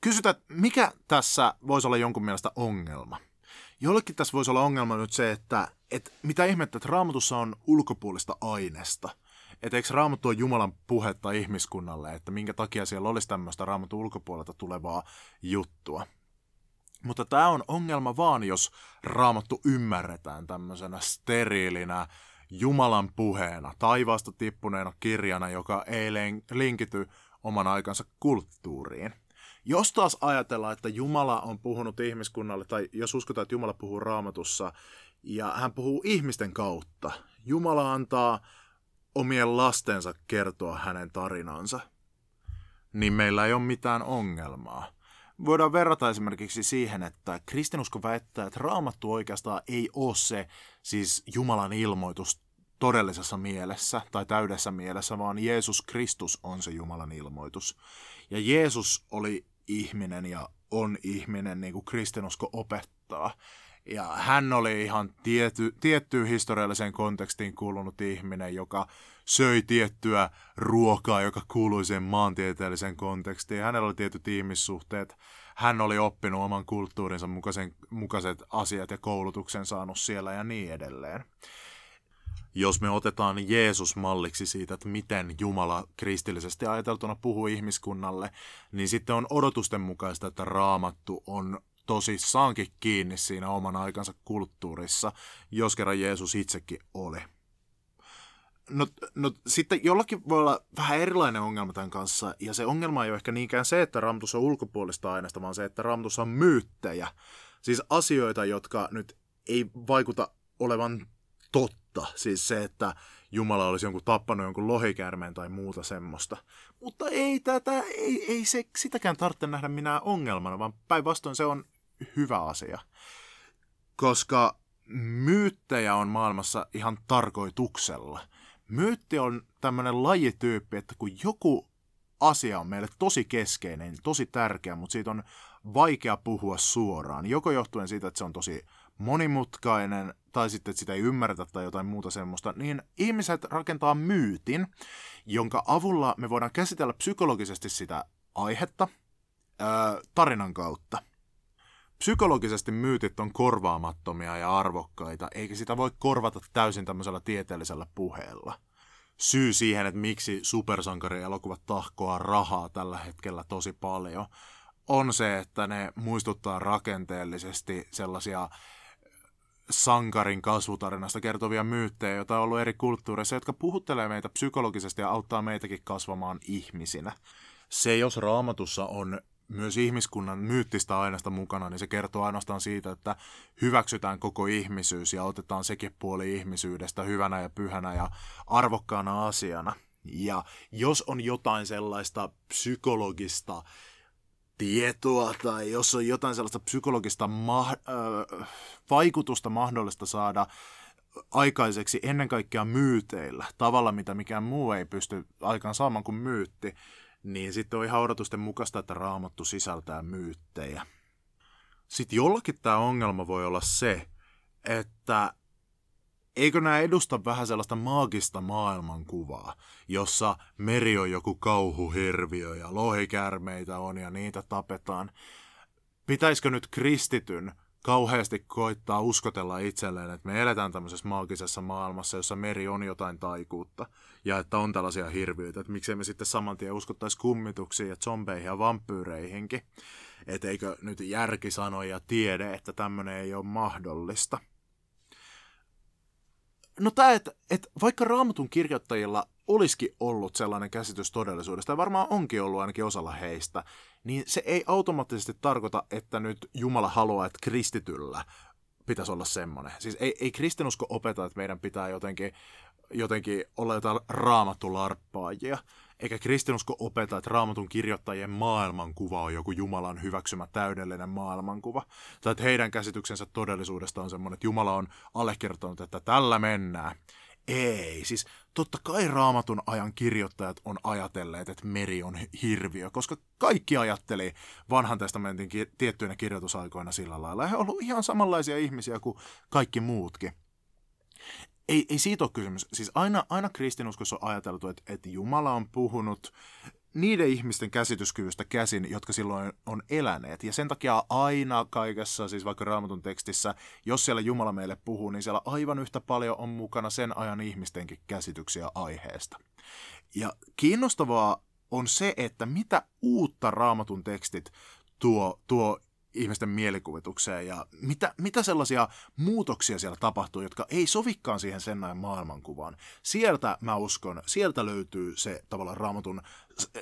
Kysytään, mikä tässä voisi olla jonkun mielestä ongelma? Jollekin tässä voisi olla ongelma nyt se, että, että mitä ihmettä, että raamatussa on ulkopuolista aineesta – että eikö Raamattu ole Jumalan puhetta ihmiskunnalle, että minkä takia siellä olisi tämmöistä Raamatun ulkopuolelta tulevaa juttua. Mutta tämä on ongelma vaan, jos Raamattu ymmärretään tämmöisenä steriilinä Jumalan puheena, taivaasta tippuneena kirjana, joka ei linkity oman aikansa kulttuuriin. Jos taas ajatellaan, että Jumala on puhunut ihmiskunnalle, tai jos uskotaan, että Jumala puhuu raamatussa, ja hän puhuu ihmisten kautta, Jumala antaa omien lastensa kertoa hänen tarinansa, niin meillä ei ole mitään ongelmaa. Voidaan verrata esimerkiksi siihen, että kristinusko väittää, että raamattu oikeastaan ei ole se siis Jumalan ilmoitus todellisessa mielessä tai täydessä mielessä, vaan Jeesus Kristus on se Jumalan ilmoitus. Ja Jeesus oli ihminen ja on ihminen, niin kuin kristinusko opettaa. Ja hän oli ihan tiety, tiettyyn historialliseen kontekstiin kuulunut ihminen, joka söi tiettyä ruokaa, joka kuului sen maantieteelliseen kontekstiin. Hänellä oli tietyt ihmissuhteet. Hän oli oppinut oman kulttuurinsa mukaisen, mukaiset asiat ja koulutuksen saanut siellä ja niin edelleen. Jos me otetaan Jeesus malliksi siitä, että miten Jumala kristillisesti ajateltuna puhuu ihmiskunnalle, niin sitten on odotusten mukaista, että raamattu on tosissaankin kiinni siinä oman aikansa kulttuurissa, jos kerran Jeesus itsekin oli. No, no sitten jollakin voi olla vähän erilainen ongelma tämän kanssa, ja se ongelma ei ole ehkä niinkään se, että Raamatus on ulkopuolista aineesta, vaan se, että Raamatus on myyttejä. Siis asioita, jotka nyt ei vaikuta olevan totta. Siis se, että Jumala olisi jonkun tappanut jonkun lohikäärmeen tai muuta semmoista. Mutta ei tätä, ei, ei se, sitäkään tarvitse nähdä minä ongelmana, vaan päinvastoin se on hyvä asia. Koska myyttejä on maailmassa ihan tarkoituksella. Myytti on tämmöinen lajityyppi, että kun joku asia on meille tosi keskeinen, tosi tärkeä, mutta siitä on vaikea puhua suoraan. Joko johtuen siitä, että se on tosi monimutkainen, tai sitten, että sitä ei ymmärretä tai jotain muuta semmoista, niin ihmiset rakentaa myytin, jonka avulla me voidaan käsitellä psykologisesti sitä aihetta ää, tarinan kautta. Psykologisesti myytit on korvaamattomia ja arvokkaita, eikä sitä voi korvata täysin tämmöisellä tieteellisellä puheella. Syy siihen, että miksi supersankarielokuvat tahkoaa rahaa tällä hetkellä tosi paljon, on se, että ne muistuttaa rakenteellisesti sellaisia sankarin kasvutarinasta kertovia myyttejä, joita on ollut eri kulttuureissa, jotka puhuttelee meitä psykologisesti ja auttaa meitäkin kasvamaan ihmisinä. Se, jos raamatussa on myös ihmiskunnan myyttistä aineesta mukana, niin se kertoo ainoastaan siitä, että hyväksytään koko ihmisyys ja otetaan sekin puoli ihmisyydestä hyvänä ja pyhänä ja arvokkaana asiana. Ja jos on jotain sellaista psykologista tietoa tai jos on jotain sellaista psykologista ma- äh, vaikutusta mahdollista saada aikaiseksi ennen kaikkea myyteillä, tavalla mitä mikään muu ei pysty aikaan saamaan kuin myytti, niin sitten on ihan odotusten mukaista, että raamattu sisältää myyttejä. Sitten jollakin tämä ongelma voi olla se, että eikö nämä edusta vähän sellaista maagista maailmankuvaa, jossa meri on joku kauhuhirviö ja lohikärmeitä on ja niitä tapetaan. Pitäisikö nyt kristityn kauheasti koittaa uskotella itselleen, että me eletään tämmöisessä maagisessa maailmassa, jossa meri on jotain taikuutta ja että on tällaisia hirviöitä, että miksei me sitten saman tien uskottaisi kummituksiin ja zombeihin ja vampyyreihinkin. Että eikö nyt järki sano ja tiede, että tämmöinen ei ole mahdollista. No tämä, että, että vaikka raamatun kirjoittajilla olisikin ollut sellainen käsitys todellisuudesta, ja varmaan onkin ollut ainakin osalla heistä, niin se ei automaattisesti tarkoita, että nyt Jumala haluaa, että kristityllä pitäisi olla semmoinen. Siis ei, ei kristinusko opeta, että meidän pitää jotenkin, jotenkin olla jotain raamattularppaajia, eikä kristinusko opeta, että raamatun kirjoittajien maailmankuva on joku Jumalan hyväksymä täydellinen maailmankuva. Tai että heidän käsityksensä todellisuudesta on semmoinen, että Jumala on allekirjoittanut, että tällä mennään. Ei, siis totta kai raamatun ajan kirjoittajat on ajatelleet, että meri on hirviö, koska kaikki ajatteli vanhan testamentin tiettyinä kirjoitusaikoina sillä lailla. He ovat ihan samanlaisia ihmisiä kuin kaikki muutkin. Ei, ei siitä ole kysymys. Siis aina, aina kristinuskossa on ajateltu, että, että Jumala on puhunut niiden ihmisten käsityskyvystä käsin, jotka silloin on eläneet. Ja sen takia aina kaikessa, siis vaikka raamatun tekstissä, jos siellä Jumala meille puhuu, niin siellä aivan yhtä paljon on mukana sen ajan ihmistenkin käsityksiä aiheesta. Ja kiinnostavaa on se, että mitä uutta raamatun tekstit tuo, tuo ihmisten mielikuvitukseen ja mitä, mitä sellaisia muutoksia siellä tapahtuu, jotka ei sovikaan siihen sen näin maailmankuvaan. Sieltä mä uskon, sieltä löytyy se tavallaan raamatun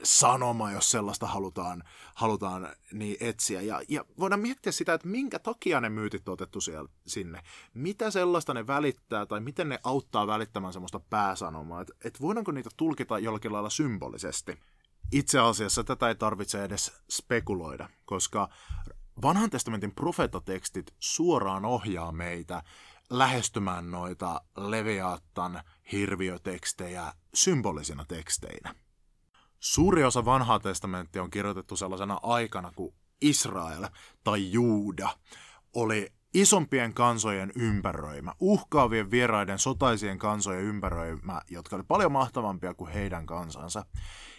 sanoma, jos sellaista halutaan, halutaan niin etsiä. Ja, ja voidaan miettiä sitä, että minkä takia ne myytit on otettu siellä, sinne. Mitä sellaista ne välittää tai miten ne auttaa välittämään semmoista pääsanomaa. Että et voidaanko niitä tulkita jollakin lailla symbolisesti. Itse asiassa tätä ei tarvitse edes spekuloida, koska vanhan testamentin profeetatekstit suoraan ohjaa meitä lähestymään noita Leviattan hirviötekstejä symbolisina teksteinä. Suuri osa vanhaa testamenttia on kirjoitettu sellaisena aikana, kun Israel tai Juuda oli isompien kansojen ympäröimä, uhkaavien vieraiden sotaisien kansojen ympäröimä, jotka oli paljon mahtavampia kuin heidän kansansa.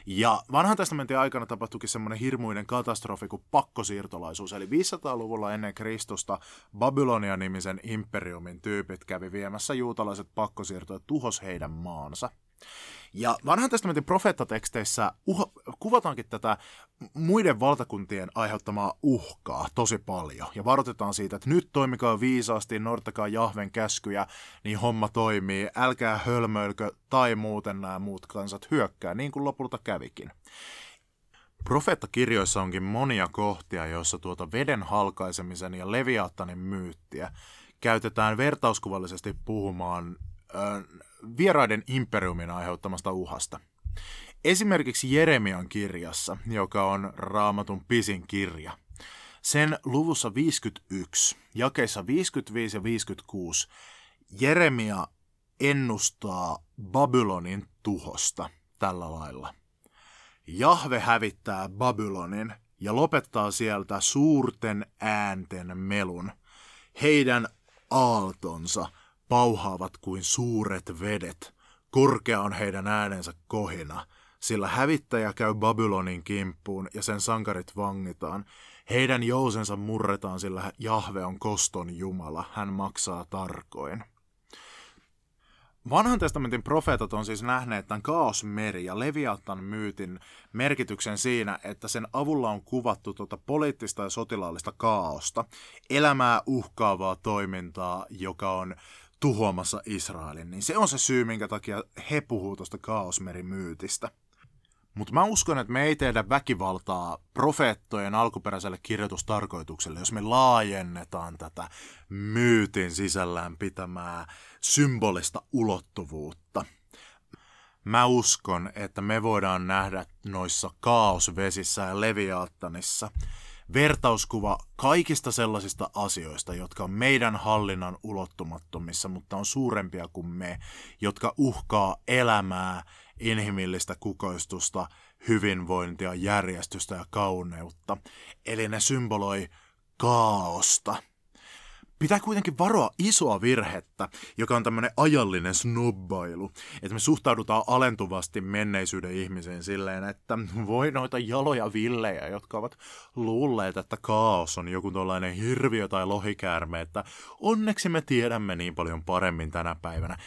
Ja vanhan testamentin aikana tapahtuikin semmoinen hirmuinen katastrofi kuin pakkosiirtolaisuus, eli 500-luvulla ennen Kristusta Babylonia-nimisen imperiumin tyypit kävi viemässä juutalaiset pakkosiirtoja tuhos heidän maansa. Ja vanhan testamentin profeettateksteissä uh, kuvataankin tätä muiden valtakuntien aiheuttamaa uhkaa tosi paljon. Ja varoitetaan siitä, että nyt toimikaa viisaasti, noudattakaa Jahven käskyjä, niin homma toimii. Älkää hölmöilkö tai muuten nämä muut kansat hyökkää, niin kuin lopulta kävikin. Profeettakirjoissa onkin monia kohtia, joissa tuota veden halkaisemisen ja leviattanin myyttiä käytetään vertauskuvallisesti puhumaan vieraiden imperiumin aiheuttamasta uhasta. Esimerkiksi Jeremian kirjassa, joka on raamatun pisin kirja, sen luvussa 51, jakeissa 55 ja 56, Jeremia ennustaa Babylonin tuhosta tällä lailla. Jahve hävittää Babylonin ja lopettaa sieltä suurten äänten melun. Heidän aaltonsa pauhaavat kuin suuret vedet. Korkea on heidän äänensä kohina, sillä hävittäjä käy Babylonin kimppuun ja sen sankarit vangitaan. Heidän jousensa murretaan, sillä Jahve on koston Jumala, hän maksaa tarkoin. Vanhan testamentin profeetat on siis nähneet tämän kaosmeri ja Leviathan myytin merkityksen siinä, että sen avulla on kuvattu tuota poliittista ja sotilaallista kaaosta, elämää uhkaavaa toimintaa, joka on tuhoamassa Israelin, niin se on se syy, minkä takia he puhuu tuosta kaosmerimyytistä. Mutta mä uskon, että me ei tehdä väkivaltaa profeettojen alkuperäiselle kirjoitustarkoitukselle, jos me laajennetaan tätä myytin sisällään pitämää symbolista ulottuvuutta. mä uskon, että me voidaan nähdä noissa kaosvesissä ja leviaattanissa vertauskuva kaikista sellaisista asioista, jotka on meidän hallinnan ulottumattomissa, mutta on suurempia kuin me, jotka uhkaa elämää, inhimillistä kukoistusta, hyvinvointia, järjestystä ja kauneutta. Eli ne symboloi kaaosta. Pitää kuitenkin varoa isoa virhettä, joka on tämmöinen ajallinen snobbailu. Että me suhtaudutaan alentuvasti menneisyyden ihmiseen silleen, että voi noita jaloja villejä, jotka ovat luulleet, että kaos on joku tällainen hirviö tai lohikäärme, että onneksi me tiedämme niin paljon paremmin tänä päivänä.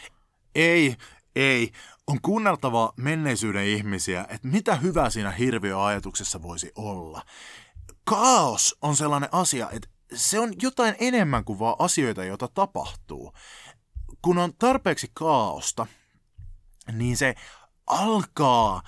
Ei, ei. On kuunneltava menneisyyden ihmisiä, että mitä hyvää siinä hirviöajatuksessa voisi olla. Kaos on sellainen asia, että se on jotain enemmän kuin vaan asioita, joita tapahtuu. Kun on tarpeeksi kaaosta, niin se alkaa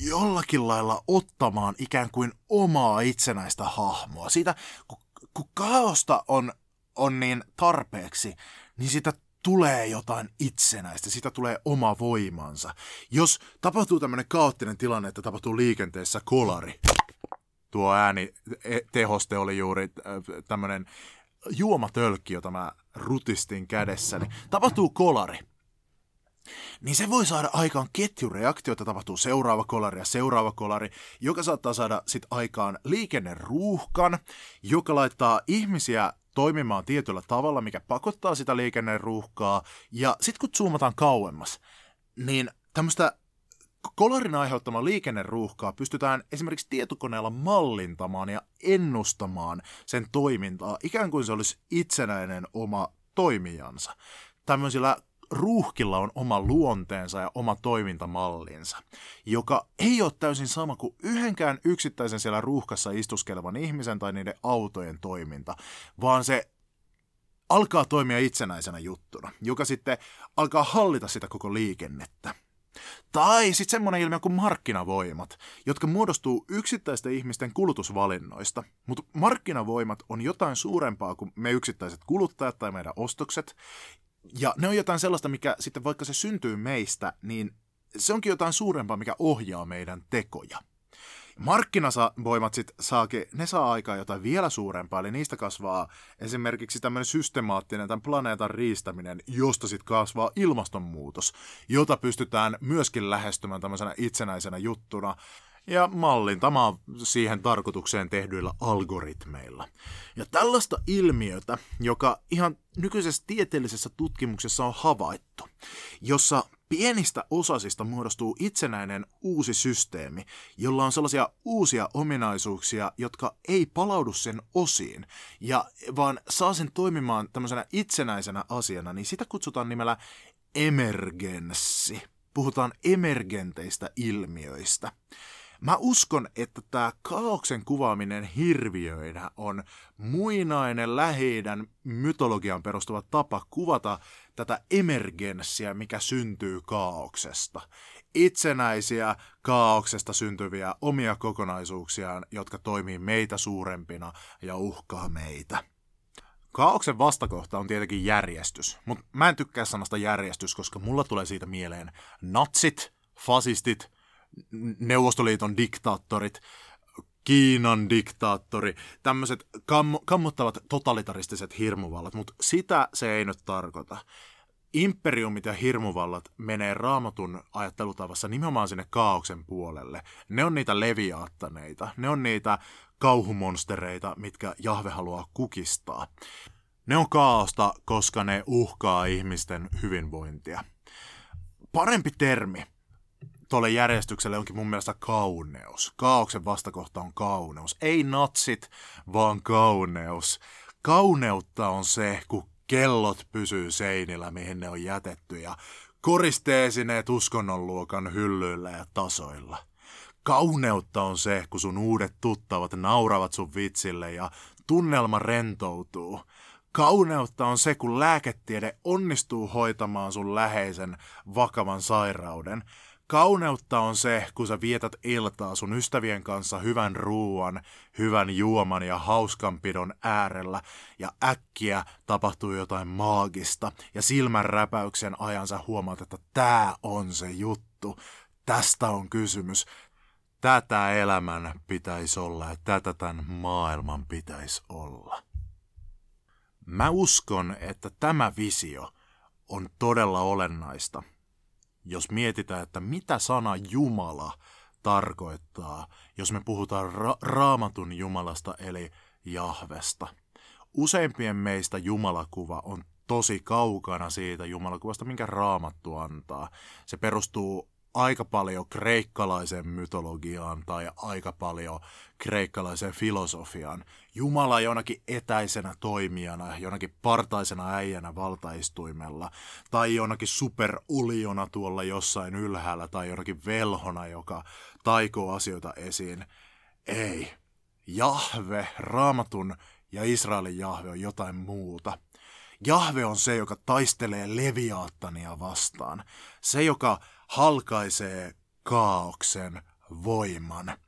jollakin lailla ottamaan ikään kuin omaa itsenäistä hahmoa. Siitä, kun, kun kaaosta on, on niin tarpeeksi, niin sitä tulee jotain itsenäistä, sitä tulee oma voimansa. Jos tapahtuu tämmöinen kaoottinen tilanne, että tapahtuu liikenteessä kolari, tuo ääni e, tehoste oli juuri tämmöinen juomatölkki, jota mä rutistin kädessäni. Tapahtuu kolari. Niin se voi saada aikaan ketjureaktio, että tapahtuu seuraava kolari ja seuraava kolari, joka saattaa saada sit aikaan liikenneruuhkan, joka laittaa ihmisiä toimimaan tietyllä tavalla, mikä pakottaa sitä liikenneruuhkaa. Ja sitten kun zoomataan kauemmas, niin tämmöistä kolarin aiheuttama liikenneruuhkaa pystytään esimerkiksi tietokoneella mallintamaan ja ennustamaan sen toimintaa, ikään kuin se olisi itsenäinen oma toimijansa. Tämmöisillä ruuhkilla on oma luonteensa ja oma toimintamallinsa, joka ei ole täysin sama kuin yhdenkään yksittäisen siellä ruuhkassa istuskelevan ihmisen tai niiden autojen toiminta, vaan se alkaa toimia itsenäisenä juttuna, joka sitten alkaa hallita sitä koko liikennettä. Tai sitten semmoinen ilmiö kuin markkinavoimat, jotka muodostuu yksittäisten ihmisten kulutusvalinnoista. Mutta markkinavoimat on jotain suurempaa kuin me yksittäiset kuluttajat tai meidän ostokset. Ja ne on jotain sellaista, mikä sitten vaikka se syntyy meistä, niin se onkin jotain suurempaa, mikä ohjaa meidän tekoja. Markkinavoimat sitten saakin, ne saa aikaa jotain vielä suurempaa, eli niistä kasvaa esimerkiksi tämmöinen systemaattinen tämän planeetan riistäminen, josta sitten kasvaa ilmastonmuutos, jota pystytään myöskin lähestymään tämmöisenä itsenäisenä juttuna ja mallintamaan siihen tarkoitukseen tehdyillä algoritmeilla. Ja tällaista ilmiötä, joka ihan nykyisessä tieteellisessä tutkimuksessa on havaittu, jossa pienistä osasista muodostuu itsenäinen uusi systeemi, jolla on sellaisia uusia ominaisuuksia, jotka ei palaudu sen osiin, ja vaan saa sen toimimaan tämmöisenä itsenäisenä asiana, niin sitä kutsutaan nimellä emergenssi. Puhutaan emergenteistä ilmiöistä. Mä uskon, että tämä kaauksen kuvaaminen hirviöinä on muinainen läheidän mytologian perustuva tapa kuvata tätä emergenssiä, mikä syntyy kaauksesta. Itsenäisiä kaauksesta syntyviä omia kokonaisuuksiaan, jotka toimii meitä suurempina ja uhkaa meitä. Kaauksen vastakohta on tietenkin järjestys, mutta mä en tykkää sanasta järjestys, koska mulla tulee siitä mieleen natsit, fasistit, Neuvostoliiton diktaattorit, Kiinan diktaattori, tämmöiset kam- kammottavat totalitaristiset hirmuvallat, mutta sitä se ei nyt tarkoita. Imperiumit ja hirmuvallat menee raamatun ajattelutavassa nimenomaan sinne kaauksen puolelle. Ne on niitä leviaattaneita, ne on niitä kauhumonstereita, mitkä Jahve haluaa kukistaa. Ne on kaaosta, koska ne uhkaa ihmisten hyvinvointia. Parempi termi tuolle järjestykselle onkin mun mielestä kauneus. Kaauksen vastakohta on kauneus. Ei natsit, vaan kauneus. Kauneutta on se, kun kellot pysyy seinillä, mihin ne on jätetty, ja koristeesineet uskonnonluokan hyllyillä ja tasoilla. Kauneutta on se, kun sun uudet tuttavat nauravat sun vitsille ja tunnelma rentoutuu. Kauneutta on se, kun lääketiede onnistuu hoitamaan sun läheisen vakavan sairauden. Kauneutta on se, kun sä vietät iltaa sun ystävien kanssa hyvän ruuan, hyvän juoman ja hauskanpidon äärellä ja äkkiä tapahtuu jotain maagista ja silmän räpäyksen ajansa huomaat, että tää on se juttu. Tästä on kysymys. Tätä elämän pitäisi olla ja tätä tämän maailman pitäisi olla. Mä uskon, että tämä visio on todella olennaista, jos mietitään, että mitä sana Jumala tarkoittaa, jos me puhutaan ra- raamatun Jumalasta eli Jahvesta. Useimpien meistä Jumalakuva on tosi kaukana siitä Jumalakuvasta, minkä raamattu antaa. Se perustuu aika paljon kreikkalaiseen mytologiaan tai aika paljon kreikkalaiseen filosofiaan. Jumala jonakin etäisenä toimijana, jonakin partaisena äijänä valtaistuimella, tai jonakin superuliona tuolla jossain ylhäällä, tai jonakin velhona, joka taikoo asioita esiin. Ei. Jahve, raamatun ja Israelin Jahve on jotain muuta. Jahve on se, joka taistelee leviaattania vastaan. Se, joka halkaisee kaauksen voiman.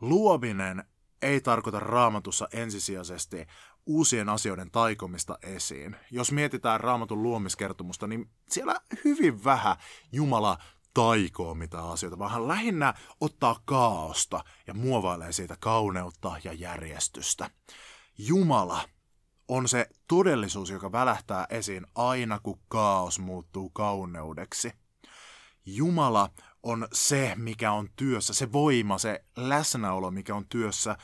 Luominen ei tarkoita raamatussa ensisijaisesti uusien asioiden taikomista esiin. Jos mietitään raamatun luomiskertomusta, niin siellä hyvin vähän Jumala taikoo mitä asioita, vaan hän lähinnä ottaa kaaosta ja muovailee siitä kauneutta ja järjestystä. Jumala on se todellisuus, joka välähtää esiin aina, kun kaos muuttuu kauneudeksi. Jumala on se, mikä on työssä, se voima, se läsnäolo, mikä on työssä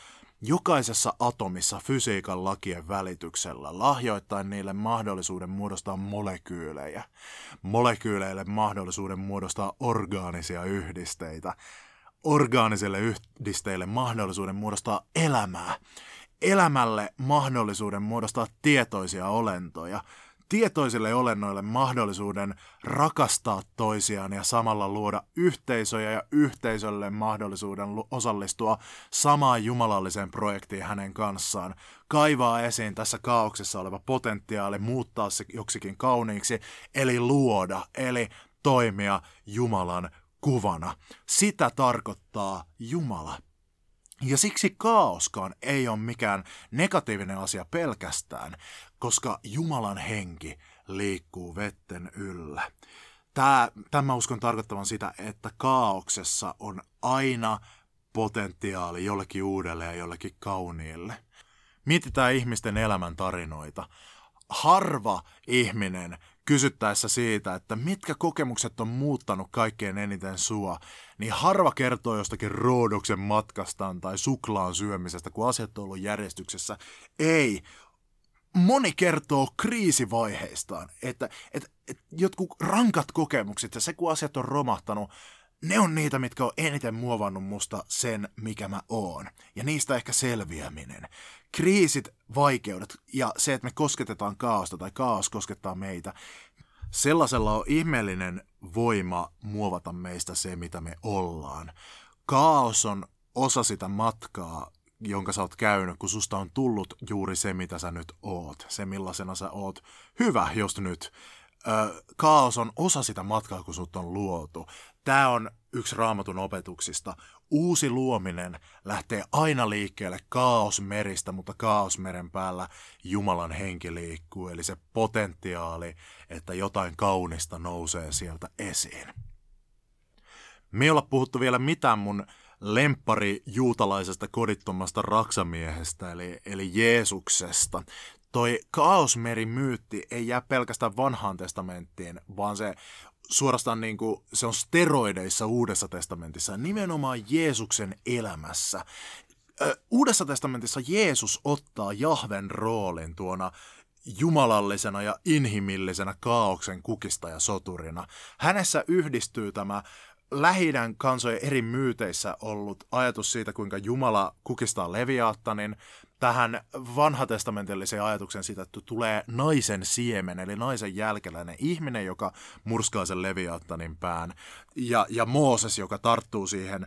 jokaisessa atomissa fysiikan lakien välityksellä, lahjoittain niille mahdollisuuden muodostaa molekyylejä, molekyyleille mahdollisuuden muodostaa orgaanisia yhdisteitä, orgaanisille yhdisteille mahdollisuuden muodostaa elämää, elämälle mahdollisuuden muodostaa tietoisia olentoja, tietoisille olennoille mahdollisuuden rakastaa toisiaan ja samalla luoda yhteisöjä ja yhteisölle mahdollisuuden osallistua samaan jumalalliseen projektiin hänen kanssaan, kaivaa esiin tässä kaauksessa oleva potentiaali, muuttaa se joksikin kauniiksi, eli luoda, eli toimia Jumalan kuvana. Sitä tarkoittaa Jumala. Ja siksi kaoskaan ei ole mikään negatiivinen asia pelkästään, koska Jumalan henki liikkuu vetten yllä. Tämä, tämä uskon tarkoittavan sitä, että kaauksessa on aina potentiaali jollekin uudelle ja jollekin kauniille. Mietitään ihmisten elämän tarinoita. Harva ihminen kysyttäessä siitä, että mitkä kokemukset on muuttanut kaikkein eniten sua, niin harva kertoo jostakin roodoksen matkastaan tai suklaan syömisestä, kun asiat on ollut järjestyksessä. Ei, moni kertoo kriisivaiheistaan, että, että, että jotkut rankat kokemukset ja se, kun asiat on romahtanut, ne on niitä, mitkä on eniten muovannut musta sen, mikä mä oon. Ja niistä ehkä selviäminen. Kriisit, vaikeudet ja se, että me kosketetaan kaaosta tai kaos koskettaa meitä, sellaisella on ihmeellinen voima muovata meistä se, mitä me ollaan. Kaos on osa sitä matkaa, jonka sä oot käynyt, kun susta on tullut juuri se, mitä sä nyt oot. Se, millaisena sä oot. Hyvä, jos nyt. Ö, kaos on osa sitä matkaa, kun sut on luotu. Tämä on yksi raamatun opetuksista. Uusi luominen lähtee aina liikkeelle kaosmeristä, mutta kaosmeren päällä Jumalan henki liikkuu. Eli se potentiaali, että jotain kaunista nousee sieltä esiin. Me ei olla puhuttu vielä mitään mun lempari juutalaisesta kodittomasta raksamiehestä, eli, eli Jeesuksesta. Toi kaosmerimyytti ei jää pelkästään vanhaan testamenttiin, vaan se suorastaan niin kuin, se on steroideissa Uudessa testamentissa, nimenomaan Jeesuksen elämässä. Uudessa testamentissa Jeesus ottaa Jahven roolin tuona jumalallisena ja inhimillisenä kaauksen kukista ja soturina. Hänessä yhdistyy tämä lähidän kansojen eri myyteissä ollut ajatus siitä, kuinka Jumala kukistaa Leviaattanin, tähän vanhatestamentilliseen ajatuksen siitä, että tulee naisen siemen, eli naisen jälkeläinen ihminen, joka murskaa sen Leviaattanin pään, ja, ja Mooses, joka tarttuu siihen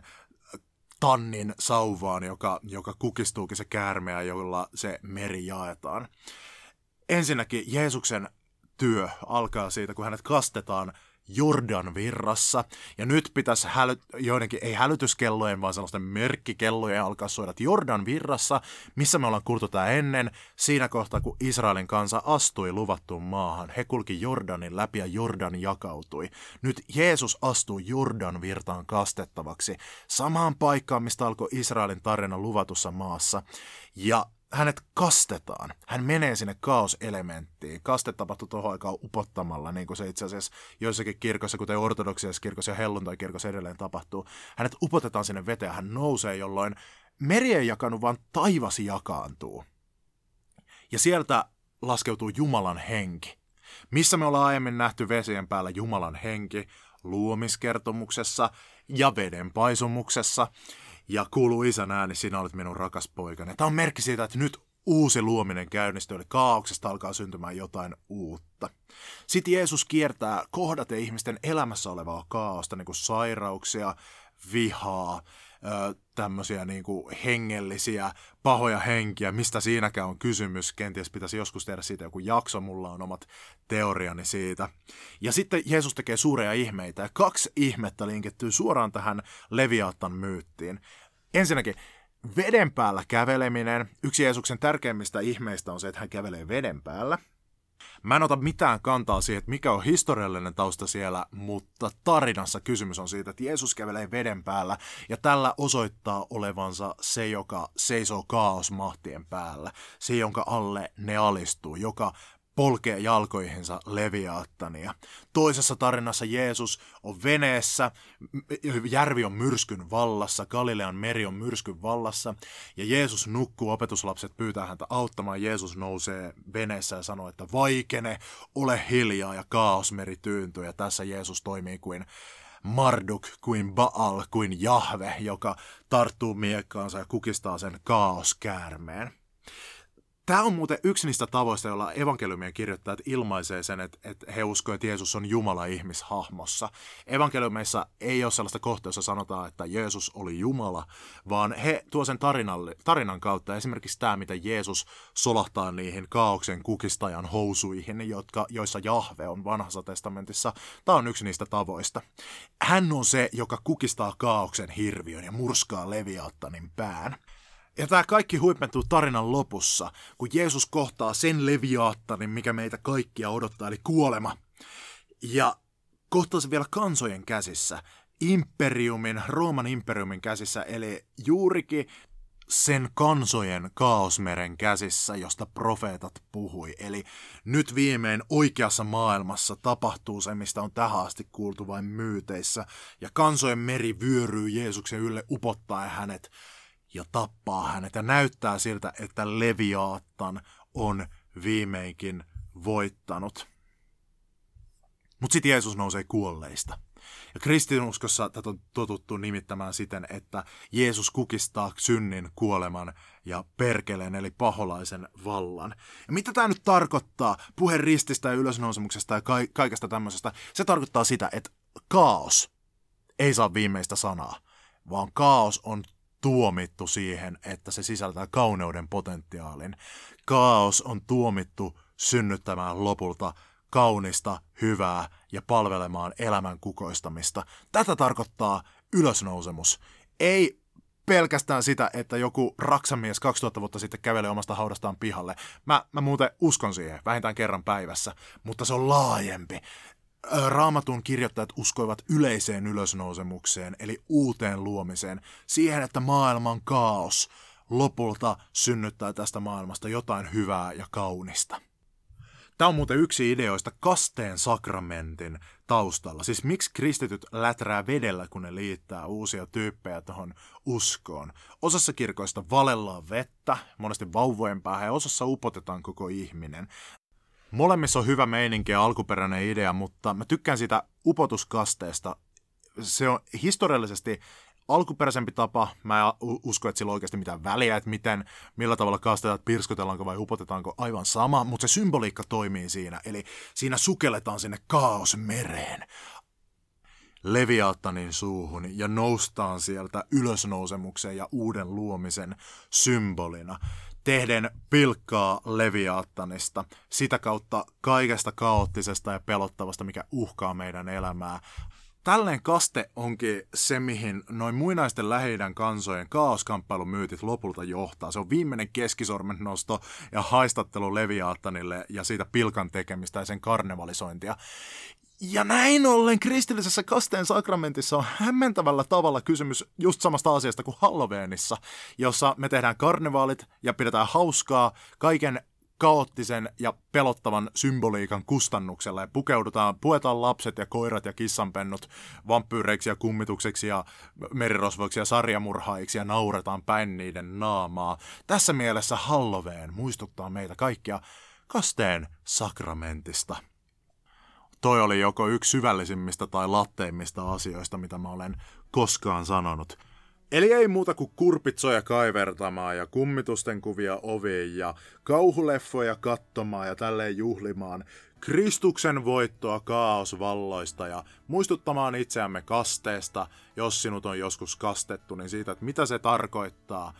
tannin sauvaan, joka, joka kukistuukin se käärmeä, jolla se meri jaetaan. Ensinnäkin Jeesuksen työ alkaa siitä, kun hänet kastetaan Jordan virrassa. Ja nyt pitäisi häly, joidenkin, ei hälytyskellojen, vaan sellaisten merkkikellojen alkaa soida Jordan virrassa, missä me ollaan kuultu tämä ennen, siinä kohtaa kun Israelin kansa astui luvattuun maahan. He kulki Jordanin läpi ja Jordan jakautui. Nyt Jeesus astuu Jordan virtaan kastettavaksi, samaan paikkaan, mistä alkoi Israelin tarina luvatussa maassa. Ja hänet kastetaan. Hän menee sinne kaoselementtiin. Kaste tapahtui tuohon aikaan upottamalla, niin kuin se itse asiassa joissakin kirkossa, kuten ortodoksisessa kirkossa ja helluntai-kirkossa edelleen tapahtuu. Hänet upotetaan sinne veteen, hän nousee, jolloin meri ei jakanut, vaan taivas jakaantuu. Ja sieltä laskeutuu Jumalan henki. Missä me ollaan aiemmin nähty vesien päällä Jumalan henki? Luomiskertomuksessa ja veden paisumuksessa ja kuuluu isän ääni, sinä olet minun rakas poikani. Tämä on merkki siitä, että nyt uusi luominen käynnistyy, eli kaauksesta alkaa syntymään jotain uutta. Sitten Jeesus kiertää kohdaten ihmisten elämässä olevaa kaaosta, niin kuin sairauksia, vihaa, tämmöisiä niin kuin hengellisiä, pahoja henkiä, mistä siinäkään on kysymys. Kenties pitäisi joskus tehdä siitä joku jakso, mulla on omat teoriani siitä. Ja sitten Jeesus tekee suuria ihmeitä, ja kaksi ihmettä linkittyy suoraan tähän Leviathan myyttiin. Ensinnäkin, veden päällä käveleminen. Yksi Jeesuksen tärkeimmistä ihmeistä on se, että hän kävelee veden päällä – Mä en ota mitään kantaa siihen, että mikä on historiallinen tausta siellä, mutta tarinassa kysymys on siitä, että Jeesus kävelee veden päällä ja tällä osoittaa olevansa se, joka seisoo kaosmahtien päällä, se, jonka alle ne alistuu, joka polkee jalkoihinsa leviaattania. Toisessa tarinassa Jeesus on veneessä, järvi on myrskyn vallassa, Galilean meri on myrskyn vallassa, ja Jeesus nukkuu, opetuslapset pyytää häntä auttamaan, Jeesus nousee veneessä ja sanoo, että vaikene, ole hiljaa, ja kaosmeri tyyntyy, ja tässä Jeesus toimii kuin Marduk, kuin Baal, kuin Jahve, joka tarttuu miekkaansa ja kukistaa sen kaoskäärmeen. Tämä on muuten yksi niistä tavoista, joilla evankeliumien kirjoittajat ilmaisee sen, että, että he uskovat, että Jeesus on Jumala ihmishahmossa. Evankeliumeissa ei ole sellaista kohtaa, jossa sanotaan, että Jeesus oli Jumala, vaan he tuo sen tarinan kautta. Esimerkiksi tämä, miten Jeesus solahtaa niihin kaauksen kukistajan housuihin, jotka, joissa Jahve on vanhassa testamentissa. Tämä on yksi niistä tavoista. Hän on se, joka kukistaa kaauksen hirviön ja murskaa Leviattanin pään. Ja tämä kaikki huipentuu tarinan lopussa, kun Jeesus kohtaa sen leviaattanin, mikä meitä kaikkia odottaa, eli kuolema. Ja kohtaa se vielä kansojen käsissä, imperiumin, Rooman imperiumin käsissä, eli juurikin sen kansojen kaosmeren käsissä, josta profeetat puhui. Eli nyt viimein oikeassa maailmassa tapahtuu se, mistä on tähän asti kuultu vain myyteissä, ja kansojen meri vyöryy Jeesuksen ylle upottaa hänet ja tappaa hänet. Ja näyttää siltä, että Leviaattan on viimeinkin voittanut. Mutta sitten Jeesus nousee kuolleista. Ja kristinuskossa tätä on totuttu nimittämään siten, että Jeesus kukistaa synnin, kuoleman ja perkeleen eli paholaisen vallan. Ja mitä tämä nyt tarkoittaa puhe rististä ja ylösnousemuksesta ja ka- kaikesta tämmöisestä? Se tarkoittaa sitä, että kaos ei saa viimeistä sanaa, vaan kaos on tuomittu siihen, että se sisältää kauneuden potentiaalin. Kaos on tuomittu synnyttämään lopulta kaunista, hyvää ja palvelemaan elämän kukoistamista. Tätä tarkoittaa ylösnousemus. Ei pelkästään sitä, että joku raksamies 2000 vuotta sitten kävelee omasta haudastaan pihalle. Mä, mä muuten uskon siihen, vähintään kerran päivässä, mutta se on laajempi. Raamatun kirjoittajat uskoivat yleiseen ylösnousemukseen, eli uuteen luomiseen, siihen, että maailman kaos lopulta synnyttää tästä maailmasta jotain hyvää ja kaunista. Tämä on muuten yksi ideoista kasteen sakramentin taustalla. Siis miksi kristityt läträä vedellä, kun ne liittää uusia tyyppejä tuohon uskoon. Osassa kirkoista valellaan vettä, monesti vauvojen päähän, ja osassa upotetaan koko ihminen. Molemmissa on hyvä meininki ja alkuperäinen idea, mutta mä tykkään sitä upotuskasteesta. Se on historiallisesti alkuperäisempi tapa. Mä en usko, että sillä on oikeasti mitään väliä, että miten, millä tavalla kastetaan, pirskotellaanko vai upotetaanko aivan sama, mutta se symboliikka toimii siinä. Eli siinä sukelletaan sinne kaosmereen, Leviattanin suuhun ja noustaan sieltä ylösnousemuksen ja uuden luomisen symbolina. Tehden pilkkaa Leviaattanista, sitä kautta kaikesta kaoottisesta ja pelottavasta, mikä uhkaa meidän elämää. Tälleen kaste onkin se, mihin noin muinaisten lähi kansojen kaoskamppailumyytit lopulta johtaa. Se on viimeinen keskisormen nosto ja haistattelu Leviaattanille ja siitä pilkan tekemistä ja sen karnevalisointia. Ja näin ollen kristillisessä kasteen sakramentissa on hämmentävällä tavalla kysymys just samasta asiasta kuin Halloweenissa, jossa me tehdään karnevaalit ja pidetään hauskaa kaiken kaoottisen ja pelottavan symboliikan kustannuksella ja pukeudutaan, puetaan lapset ja koirat ja kissanpennut vampyyreiksi ja kummitukseksi ja merirosvoiksi ja sarjamurhaiksi ja nauretaan päin niiden naamaa. Tässä mielessä Halloween muistuttaa meitä kaikkia kasteen sakramentista. Toi oli joko yksi syvällisimmistä tai latteimmista asioista, mitä mä olen koskaan sanonut. Eli ei muuta kuin kurpitsoja kaivertamaan ja kummitusten kuvia oviin ja kauhuleffoja katsomaan ja tälleen juhlimaan Kristuksen voittoa kaosvalloista ja muistuttamaan itseämme kasteesta, jos sinut on joskus kastettu, niin siitä, että mitä se tarkoittaa.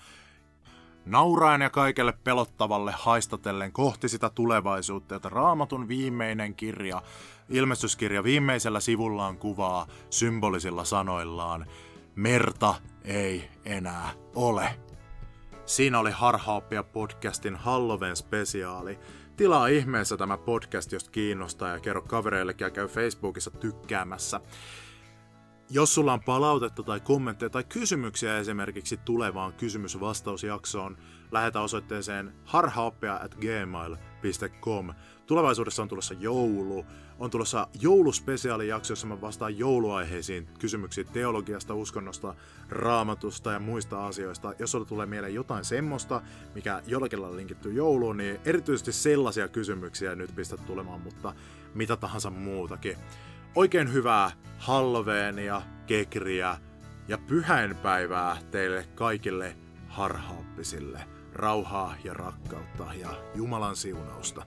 Nauraen ja kaikelle pelottavalle haistatellen kohti sitä tulevaisuutta, jota raamatun viimeinen kirja, ilmestyskirja viimeisellä sivullaan kuvaa symbolisilla sanoillaan – merta ei enää ole. Siinä oli Harhaoppia podcastin Halloween spesiaali. Tilaa ihmeessä tämä podcast, jos kiinnostaa ja kerro kavereillekin ja käy Facebookissa tykkäämässä. Jos sulla on palautetta tai kommentteja tai kysymyksiä esimerkiksi tulevaan kysymys-vastausjaksoon, lähetä osoitteeseen harhaoppia at gmail.com. Tulevaisuudessa on tulossa joulu, on tulossa jouluspesiaalijakso, jossa mä vastaan jouluaiheisiin kysymyksiin teologiasta, uskonnosta, raamatusta ja muista asioista. Jos sulle tulee mieleen jotain semmoista, mikä jollakin lailla linkittyy jouluun, niin erityisesti sellaisia kysymyksiä nyt pistät tulemaan, mutta mitä tahansa muutakin. Oikein hyvää Halloweenia, kekriä ja pyhäinpäivää teille kaikille harhaoppisille. Rauhaa ja rakkautta ja Jumalan siunausta.